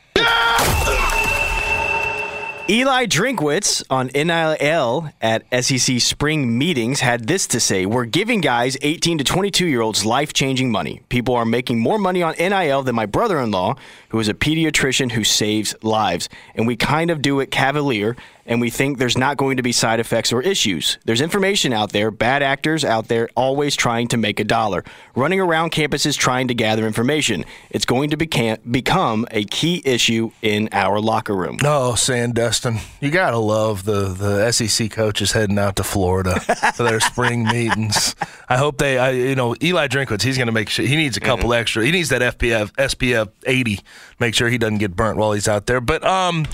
Eli Drinkwitz on NIL at SEC spring meetings had this to say We're giving guys 18 to 22 year olds life changing money. People are making more money on NIL than my brother in law, who is a pediatrician who saves lives. And we kind of do it cavalier and we think there's not going to be side effects or issues. There's information out there, bad actors out there always trying to make a dollar, running around campuses trying to gather information. It's going to beca- become a key issue in our locker room.
Oh, Sandestin, you gotta love the the SEC coaches heading out to Florida for their spring meetings. I hope they, I, you know, Eli Drinkwitz, he's gonna make sure he needs a couple mm-hmm. extra. He needs that FPF SPF 80. Make sure he doesn't get burnt while he's out there. But um.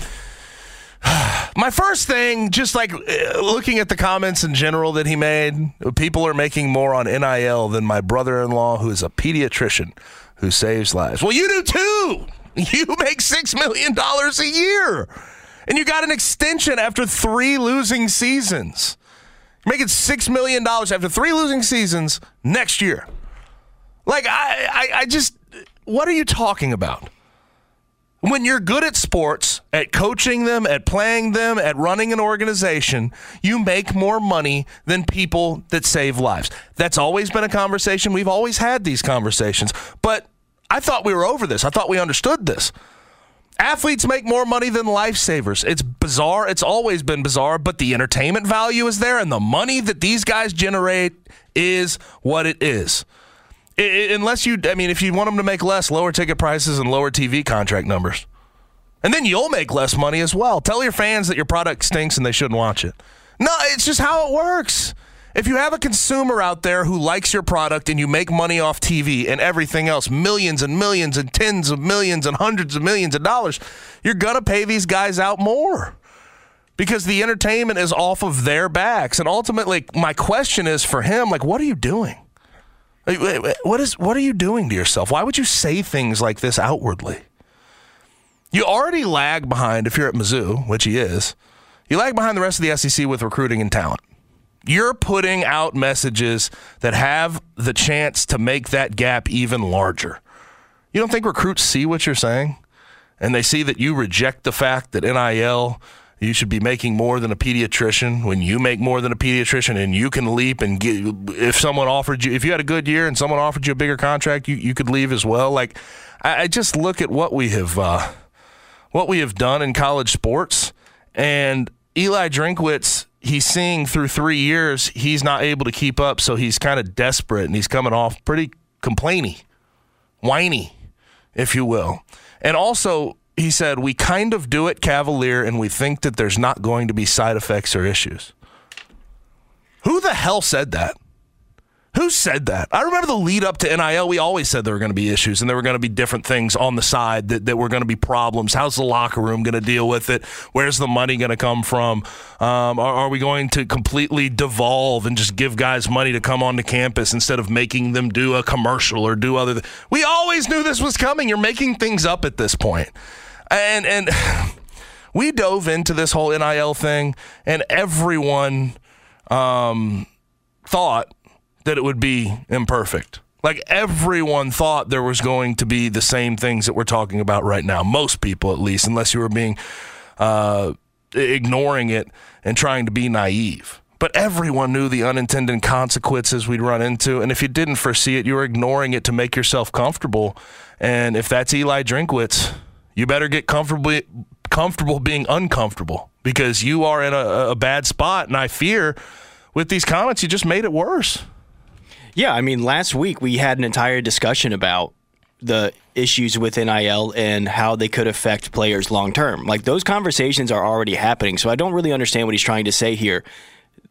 My first thing, just like uh, looking at the comments in general that he made, people are making more on NIL than my brother in law, who is a pediatrician who saves lives. Well, you do too. You make $6 million a year, and you got an extension after three losing seasons. You're making $6 million after three losing seasons next year. Like, I, I, I just, what are you talking about? When you're good at sports, at coaching them, at playing them, at running an organization, you make more money than people that save lives. That's always been a conversation. We've always had these conversations. But I thought we were over this. I thought we understood this. Athletes make more money than lifesavers. It's bizarre. It's always been bizarre, but the entertainment value is there, and the money that these guys generate is what it is. Unless you, I mean, if you want them to make less, lower ticket prices and lower TV contract numbers. And then you'll make less money as well. Tell your fans that your product stinks and they shouldn't watch it. No, it's just how it works. If you have a consumer out there who likes your product and you make money off TV and everything else, millions and millions and tens of millions and hundreds of millions of dollars, you're going to pay these guys out more because the entertainment is off of their backs. And ultimately, my question is for him, like, what are you doing? What is what are you doing to yourself? Why would you say things like this outwardly? You already lag behind if you're at Mizzou, which he is. You lag behind the rest of the SEC with recruiting and talent. You're putting out messages that have the chance to make that gap even larger. You don't think recruits see what you're saying? And they see that you reject the fact that NIL You should be making more than a pediatrician. When you make more than a pediatrician and you can leap and get, if someone offered you, if you had a good year and someone offered you a bigger contract, you, you could leave as well. Like, I, I just look at what we have, uh, what we have done in college sports and Eli Drinkwitz, he's seeing through three years, he's not able to keep up. So he's kind of desperate and he's coming off pretty complainy, whiny, if you will. And also, he said, we kind of do it cavalier and we think that there's not going to be side effects or issues. Who the hell said that? Who said that? I remember the lead up to NIL. We always said there were going to be issues and there were going to be different things on the side that, that were going to be problems. How's the locker room going to deal with it? Where's the money going to come from? Um, are, are, we going to completely devolve and just give guys money to come onto campus instead of making them do a commercial or do other? Th- we always knew this was coming. You're making things up at this point, and and we dove into this whole NIL thing, and everyone um, thought that it would be imperfect. Like everyone thought there was going to be the same things that we're talking about right now. Most people, at least, unless you were being uh, ignoring it and trying to be naive. But everyone knew the unintended consequences we'd run into. And if you didn't foresee it, you were ignoring it to make yourself comfortable. And if that's Eli Drinkwitz, you better get comfortable comfortable being uncomfortable because you are in a, a bad spot. And I fear with these comments, you just made it worse.
Yeah, I mean, last week we had an entire discussion about the issues with NIL and how they could affect players long term. Like those conversations are already happening. So I don't really understand what he's trying to say here.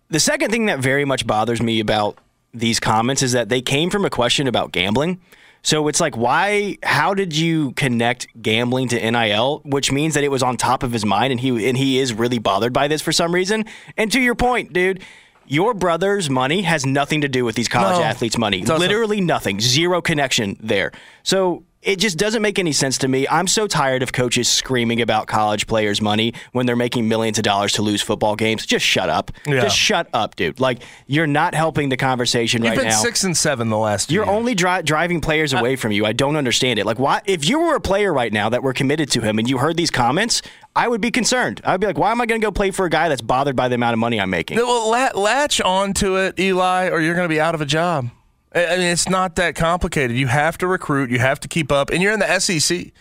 The second thing that very much bothers me about these comments is that they came from a question about gambling. So it's like, why? How did you connect gambling to NIL? Which means that it was on top of his mind, and he and he is really bothered by this for some reason. And to your point, dude, your brother's money has nothing to do with these college no, athletes' money. Literally nothing. Zero connection there. So it just doesn't make any sense to me. I'm so tired of coaches screaming about college players' money when they're making millions of dollars to lose football games. Just shut up. Yeah. Just shut up, dude. Like you're not helping the conversation
You've
right
been
now.
Six and seven the last.
You're only dri- driving players away from you. I don't understand it. Like why? If you were a player right now that were committed to him and you heard these comments, I would be concerned. I'd be like, why am I going to go play for a guy that's bothered by the amount of money I'm making?
Well, latch onto it, Eli, or you're going to be out of a job. I mean, it's not that complicated. You have to recruit, you have to keep up, and you're in the SEC.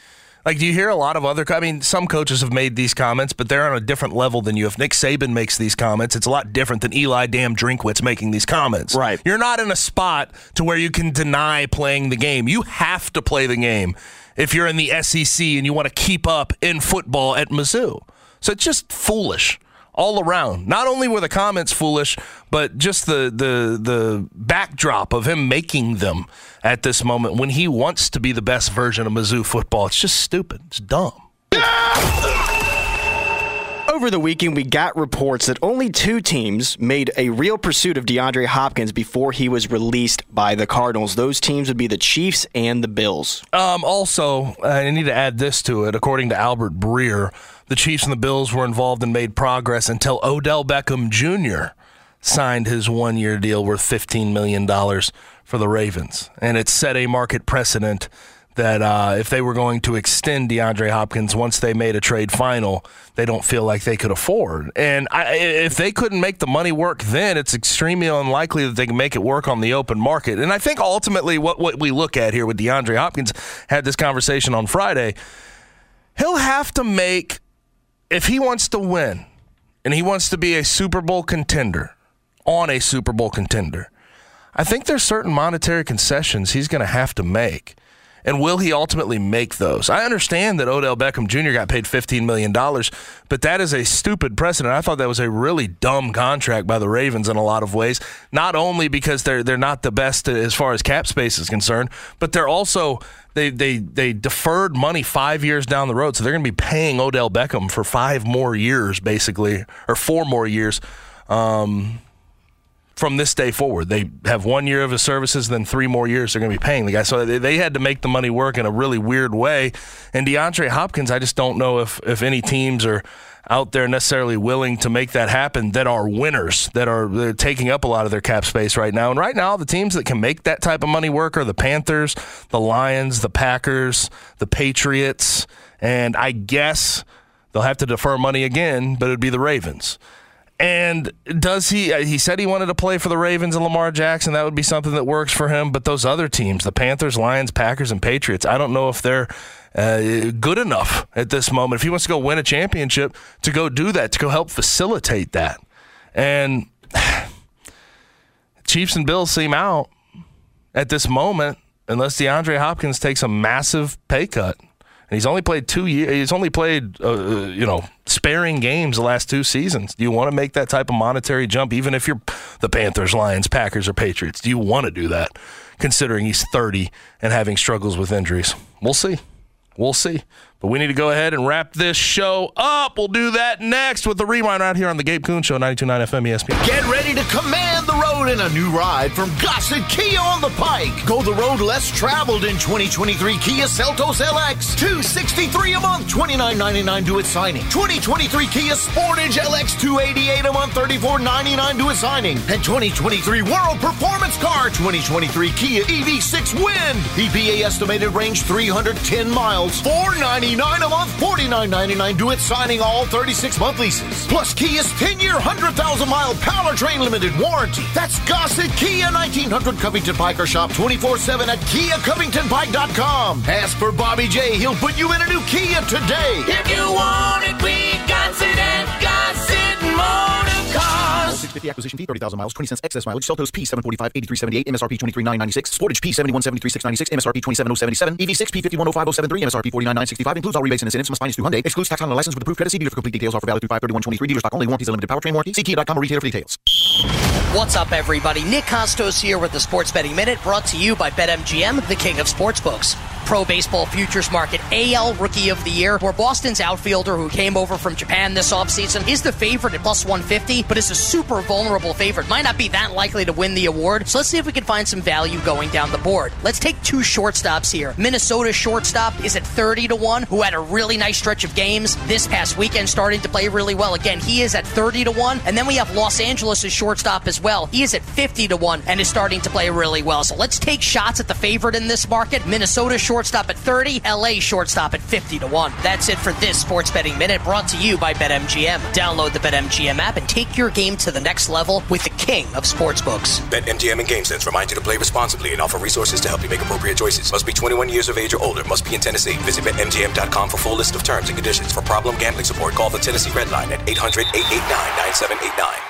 Like, do you hear a lot of other? I mean, some coaches have made these comments, but they're on a different level than you. If Nick Saban makes these comments, it's a lot different than Eli Damn Drinkwitz making these comments.
Right.
You're not in a spot to where you can deny playing the game. You have to play the game if you're in the SEC and you want to keep up in football at Mizzou. So it's just foolish all around. Not only were the comments foolish, but just the the the backdrop of him making them at this moment when he wants to be the best version of Mizzou football. It's just stupid. It's dumb.
Over the weekend, we got reports that only two teams made a real pursuit of DeAndre Hopkins before he was released by the Cardinals. Those teams would be the Chiefs and the Bills.
Um, also, I need to add this to it. According to Albert Breer, the Chiefs and the Bills were involved and made progress until Odell Beckham Jr. signed his one year deal worth $15 million for the Ravens. And it set a market precedent that uh, if they were going to extend DeAndre Hopkins once they made a trade final, they don't feel like they could afford. And I, if they couldn't make the money work then, it's extremely unlikely that they can make it work on the open market. And I think ultimately what, what we look at here with DeAndre Hopkins had this conversation on Friday. He'll have to make if he wants to win and he wants to be a Super Bowl contender, on a Super Bowl contender, I think there's certain monetary concessions he's going to have to make. And will he ultimately make those? I understand that Odell Beckham Jr. got paid $15 million, but that is a stupid precedent. I thought that was a really dumb contract by the Ravens in a lot of ways. Not only because they're they're not the best as far as cap space is concerned, but they're also they they they deferred money five years down the road, so they're going to be paying Odell Beckham for five more years, basically, or four more years. Um, from this day forward, they have one year of his services, then three more years they're going to be paying the guy. So they, they had to make the money work in a really weird way. And DeAndre Hopkins, I just don't know if if any teams are out there necessarily willing to make that happen that are winners that are taking up a lot of their cap space right now. And right now, the teams that can make that type of money work are the Panthers, the Lions, the Packers, the Patriots, and I guess They'll have to defer money again, but it'd be the Ravens. And does he? uh, He said he wanted to play for the Ravens and Lamar Jackson. That would be something that works for him. But those other teams, the Panthers, Lions, Packers, and Patriots, I don't know if they're uh, good enough at this moment. If he wants to go win a championship, to go do that, to go help facilitate that. And Chiefs and Bills seem out at this moment unless DeAndre Hopkins takes a massive pay cut. And he's only played two years. He's only played, uh, uh, you know, sparing games the last two seasons. Do you want to make that type of monetary jump, even if you're the Panthers, Lions, Packers, or Patriots? Do you want to do that, considering he's 30 and having struggles with injuries? We'll see. We'll see. But we need to go ahead and wrap this show up. We'll do that next with the rewind right here on the Gabe Kuhn Show, 92.9 FM ESPN.
Get ready to command the road in a new ride from Gossett Kia on the Pike. Go the road less traveled in 2023 Kia Seltos LX. 263 a month, 29.99 due at signing. 2023 Kia Sportage LX 288 a month, 34.99 due at signing. And 2023 World Performance Car 2023 Kia EV6 Wind. EPA estimated range 310 miles, 499 a month, 49.99 due at signing all 36 month leases. Plus Kia's 10 year, 100,000 mile powertrain limited warranty. That's Gossett Kia 1900 Covington Pike or shop 24 7 at KiaCovingtonPike.com. Ask for Bobby J. He'll put you in a new Kia today.
If you want it, we got it at Gossett Motor Cars.
650 acquisition fee, 30,000 miles, 20 cents excess mileage. Seltos P745, 8378, MSRP 23996. Sportage P7173696, MSRP 27077. EV6 P510573, MSRP 49965. Includes all rebates and incentives. Must finance through Hyundai. Excludes tax on a license with approved credit. See dealer for complete details. Offer valid through 53123. Dealer stock only. Warranties and limited powertrain warranty. See Kia.com or retailer for details.
What's up, everybody? Nick Kostos here with the Sports Betting Minute, brought to you by BetMGM, the king of sportsbooks. Pro Baseball Futures Market AL Rookie of the Year, where Boston's outfielder who came over from Japan this offseason is the favorite at plus 150, but is a super vulnerable favorite. Might not be that likely to win the award, so let's see if we can find some value going down the board. Let's take two shortstops here. Minnesota shortstop is at 30 to 1, who had a really nice stretch of games this past weekend, starting to play really well. Again, he is at 30 to 1, and then we have Los Angeles' shortstop as well. He is at 50 to 1 and is starting to play really well. So let's take shots at the favorite in this market. Minnesota shortstop at 30, LA shortstop at 50 to 1. That's it for this Sports Betting Minute brought to you by BetMGM. Download the BetMGM app and take your game to the next level with the king of sportsbooks.
BetMGM and GameSense remind you to play responsibly and offer resources to help you make appropriate choices. Must be 21 years of age or older. Must be in Tennessee. Visit BetMGM.com for full list of terms and conditions. For problem gambling support, call the Tennessee Red Line at 800 889 9789.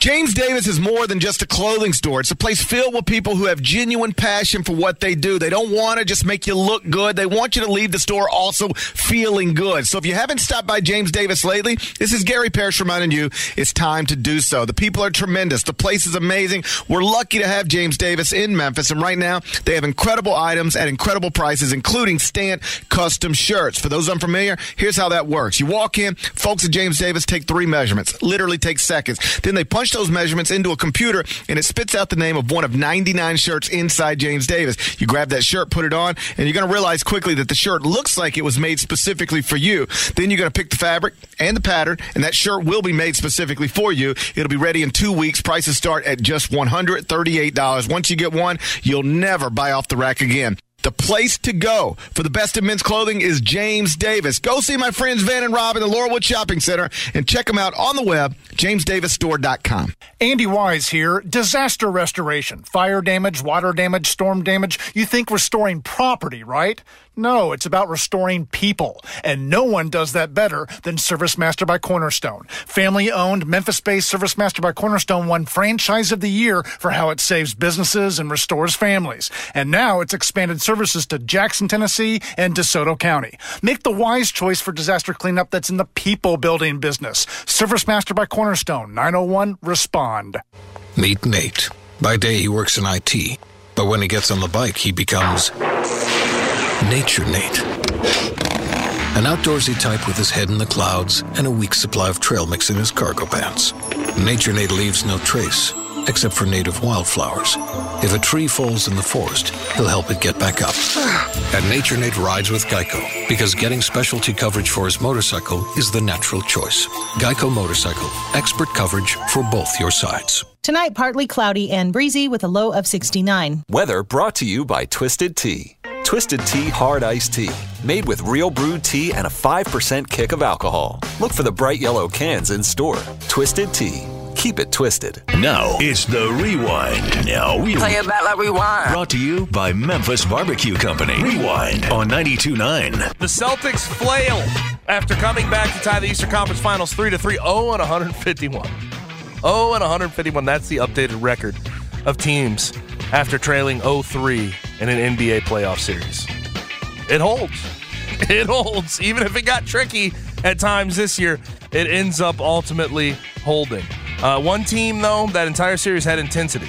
James Davis is more than just a clothing store. It's a place filled with people who have genuine passion for what they do. They don't want to just make you look good. They want you to leave the store also feeling good. So if you haven't stopped by James Davis lately, this is Gary Parrish reminding you it's time to do so. The people are tremendous. The place is amazing. We're lucky to have James Davis in Memphis. And right now, they have incredible items at incredible prices, including Stantt custom shirts. For those unfamiliar, here's how that works. You walk in, folks at James Davis take three measurements, literally take seconds. Then they punch those measurements into a computer and it spits out the name of one of 99 shirts inside James Davis. You grab that shirt, put it on, and you're going to realize quickly that the shirt looks like it was made specifically for you. Then you're going to pick the fabric and the pattern, and that shirt will be made specifically for you. It'll be ready in two weeks. Prices start at just $138. Once you get one, you'll never buy off the rack again. The place to go for the best in men's clothing is James Davis. Go see my friends Van and Rob in the Laurelwood Shopping Center and check them out on the web, jamesdavisstore.com.
Andy Wise here. Disaster restoration. Fire damage, water damage, storm damage. You think restoring property, right? No, it's about restoring people. And no one does that better than Service Master by Cornerstone. Family owned, Memphis based Service Master by Cornerstone won Franchise of the Year for how it saves businesses and restores families. And now it's expanded services to Jackson, Tennessee and DeSoto County. Make the wise choice for disaster cleanup that's in the people building business. Service Master by Cornerstone, 901 Respond.
Meet Nate. By day, he works in IT, but when he gets on the bike, he becomes Nature Nate. An outdoorsy type with his head in the clouds and a week's supply of trail mix in his cargo pants. Nature Nate leaves no trace, except for native wildflowers. If a tree falls in the forest, he'll help it get back up. And Nature Nate rides with Geico, because getting specialty coverage for his motorcycle is the natural choice. Geico Motorcycle, expert coverage for both your sides.
Tonight, partly cloudy and breezy with a low of 69.
Weather brought to you by Twisted Tea. Twisted Tea Hard Iced Tea. Made with real brewed tea and a 5% kick of alcohol. Look for the bright yellow cans in store. Twisted Tea. Keep it twisted.
Now it's the rewind. Now we
Play it back like rewind.
Brought to you by Memphis Barbecue Company. Rewind on 92.9.
The Celtics flail after coming back to tie the Eastern Conference Finals 3 to 3, 0 and 151. 0 and 151. That's the updated record of teams after trailing 0-3 in an NBA playoff series. It holds. It holds. Even if it got tricky at times this year, it ends up ultimately holding. Uh, one team, though, that entire series had intensity.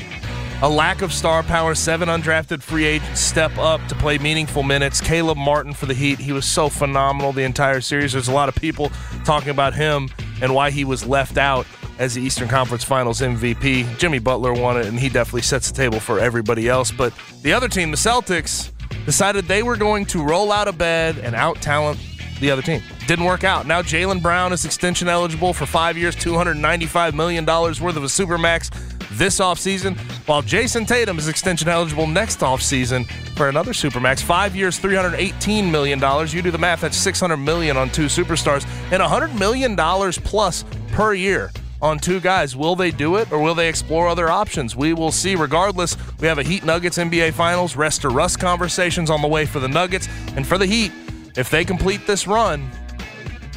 A lack of star power, seven undrafted free agents step up to play meaningful minutes. Caleb Martin for the Heat, he was so phenomenal the entire series. There's a lot of people talking about him and why he was left out as the Eastern Conference Finals MVP. Jimmy Butler won it, and he definitely sets the table for everybody else. But the other team, the Celtics, decided they were going to roll out of bed and out talent the other team. Didn't work out. Now Jaylen Brown is extension eligible for five years, $295 million worth of a supermax this offseason, while Jayson Tatum is extension eligible next offseason for another supermax. Five years, $318 million. You do the math, that's 600 million on two superstars and $100 million plus per year on two guys. Will they do it or will they explore other options? We will see. Regardless, we have a Heat Nuggets NBA Finals rest or rust conversations on the way for the Nuggets and for the Heat. If they complete this run,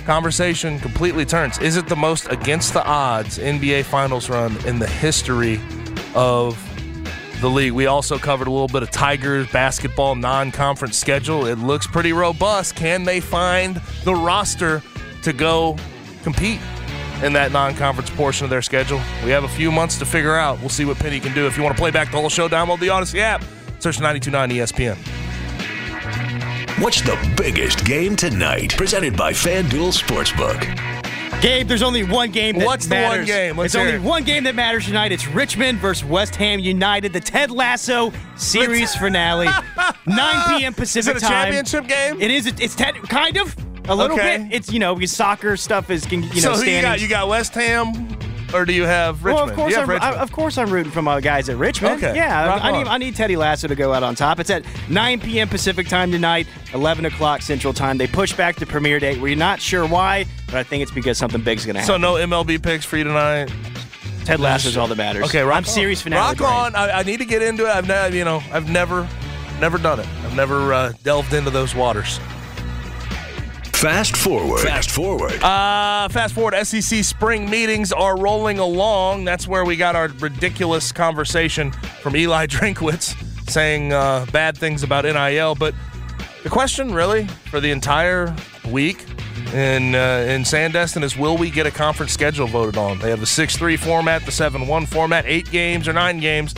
conversation completely turns. Is it the most against the odds NBA Finals run in the history of the league? We also covered a little bit of Tigers basketball non conference schedule. It looks pretty robust. Can they find the roster to go compete? In that non conference portion of their schedule. We have a few months to figure out. We'll see what Penny can do. If you want to play back the whole show, download the Audacy app. Search 929 ESPN.
What's the biggest game tonight? Presented by FanDuel Sportsbook.
Gabe, there's only one game that
What's the one game? Let's
it's only
it.
one game that matters tonight. It's Richmond versus West Ham United, the Ted Lasso series finale, 9 p.m. Pacific
Is it a
time.
championship game?
It is. It's Ted, kind of a little
Okay.
bit. It's you know because soccer stuff is can- you know
so who
standings.
you got? You got West Ham, or do you have Richmond?
Well, of course, I'm. I, of course, I'm rooting for my guys at Richmond.
Okay.
Yeah, I, need. I need Teddy Lasso to go out on top. It's at 9 p.m. Pacific time tonight, 11 o'clock Central time. They push back the premiere date. We're not sure why, but I think it's because something big's going to happen.
So no MLB picks for you tonight.
Ted Lasso is all that matters.
Okay, rock
I'm series
on.
finale.
Rock
brain.
on. I, I need to get into it. I've never, you know, I've never, never done it. I've never uh, delved into those waters.
Fast forward. Fast forward.
Uh, fast forward, SEC spring meetings are rolling along. That's where we got our ridiculous conversation from Eli Drinkwitz saying uh, bad things about NIL. But the question, really, for the entire week in uh, in Sandestin is: Will we get a conference schedule voted on? They have the six-three format, the seven-one format, eight games or nine games.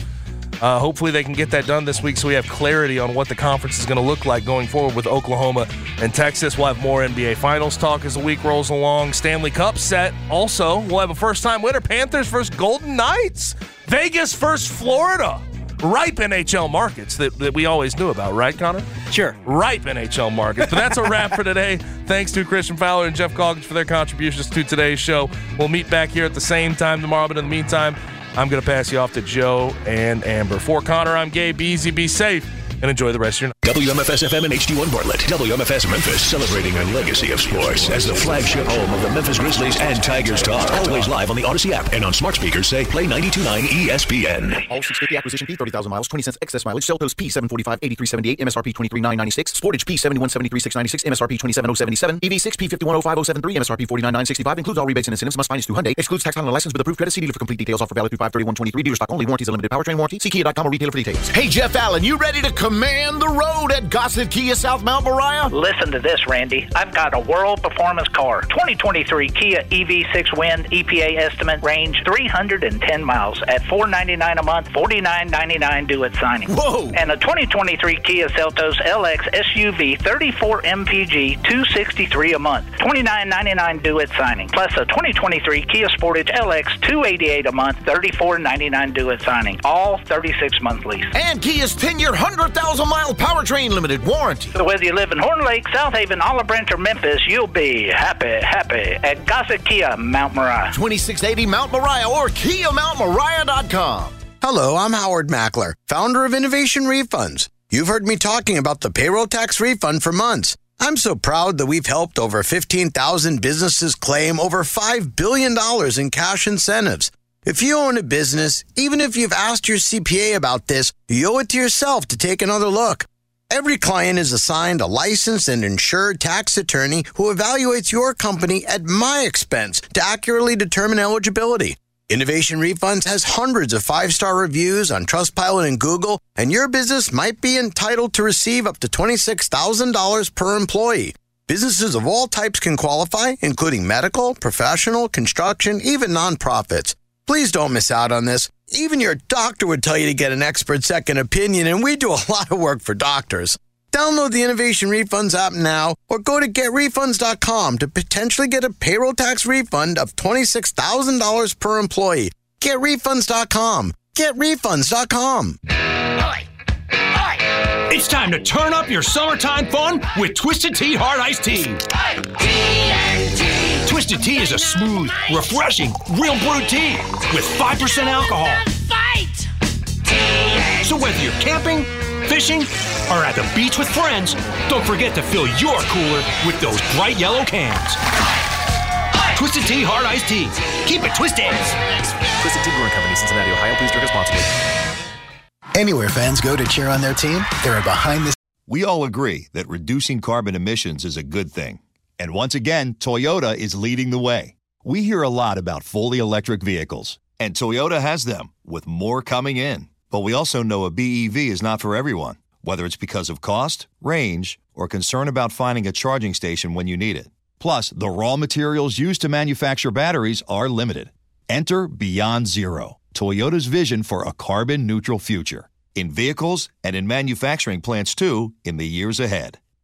Uh, hopefully, they can get that done this week so we have clarity on what the conference is going to look like going forward with Oklahoma and Texas. We'll have more NBA Finals talk as the week rolls along. Stanley Cup set. Also, we'll have a first time winner Panthers versus Golden Knights. Vegas versus Florida. Ripe NHL markets that, that we always knew about, right, Connor?
Sure.
Ripe NHL markets. But that's a wrap for today. Thanks to Christian Fowler and Jeff Coggins for their contributions to today's show. We'll meet back here at the same time tomorrow. But in the meantime, I'm going to pass you off to Joe and Amber. For Connor, I'm Gabe. Be easy, be safe. and enjoy the rest of your night.
WMFS FM and HD1 Bartlett. WMFS Memphis celebrating a legacy of sports as the flagship home of the Memphis Grizzlies and Tigers talk. Always live on the Audacy app and on smart speakers say play 929 ESPN.
All 650 acquisition fee, 30,000 miles, 20 cents excess mileage. Seltos P745, 8378, MSRP 23996. Sportage P7173, 696, MSRP 27077. EV6 P510573, MSRP 49965. Includes all rebates and incentives. Must finance through Hyundai. Excludes tax on a license with approved credit. See dealer for complete details. Offer valid through 53123. Dealer stock only. Warranties a limited powertrain warranty. See Kia.com or retailer for details.
Hey, Jeff Allen, you ready to command the road at Gossett Kia South Mount Moriah?
Listen to this, Randy. I've got a world performance car. 2023 Kia EV6 Wind EPA estimate range 310 miles at 499 a month, 49.99 due at signing.
Whoa!
And the 2023 Kia Seltos LX SUV 34 MPG 263 a month, 29.99 due at signing. Plus a 2023 Kia Sportage LX 288 a month, 34.99 due at signing. All 36 month lease.
And Kia's 10 year, 100,000 mile powertrain limited warranty.
So whether you live in Horn Lake, South Haven, Olive Branch, or Memphis, you'll be happy, happy at Gossett Kia, Mount Moriah.
2680 Mount Moriah or KiaMountMoriah.com.
Hello, I'm Howard Mackler, founder of Innovation Refunds. You've heard me talking about the payroll tax refund for months. I'm so proud that we've helped over 15,000 businesses claim over $5 billion in cash incentives. If you own a business, even if you've asked your CPA about this, you owe it to yourself to take another look. Every client is assigned a licensed and insured tax attorney who evaluates your company at my expense to accurately determine eligibility. Innovation Refunds has hundreds of five star reviews on Trustpilot and Google, and your business might be entitled to receive up to $26,000 per employee. Businesses of all types can qualify, including medical, professional, construction, even nonprofits. Please don't miss out on this. Even your doctor would tell you to get an expert second opinion, and we do a lot of work for doctors. Download the Innovation Refunds app now or go to getrefunds.com to potentially get a payroll tax refund of $26,000 per employee. Getrefunds.com. Getrefunds.com.
It's time to turn up your summertime fun with Twisted Tea Hard Iced Tea. Twisted Tea is a smooth, refreshing, real brewed tea with 5% alcohol. So whether you're camping, fishing, or at the beach with friends, don't forget to fill your cooler with those bright yellow cans. Twisted Tea Hard Iced Tea. Keep it twisted.
Twisted Tea Brewing Company, Cincinnati, Ohio. Please drink responsibly.
Anywhere fans go to cheer on their team, there are behind the
We all agree that reducing carbon emissions is a good thing. And once again, Toyota is leading the way. We hear a lot about fully electric vehicles, and Toyota has them, with more coming in. But we also know a BEV is not for everyone, whether it's because of cost, range, or concern about finding a charging station when you need it. Plus, the raw materials used to manufacture batteries are limited. Enter Beyond Zero, Toyota's vision for a carbon neutral future. In vehicles and in manufacturing plants too, in the years ahead.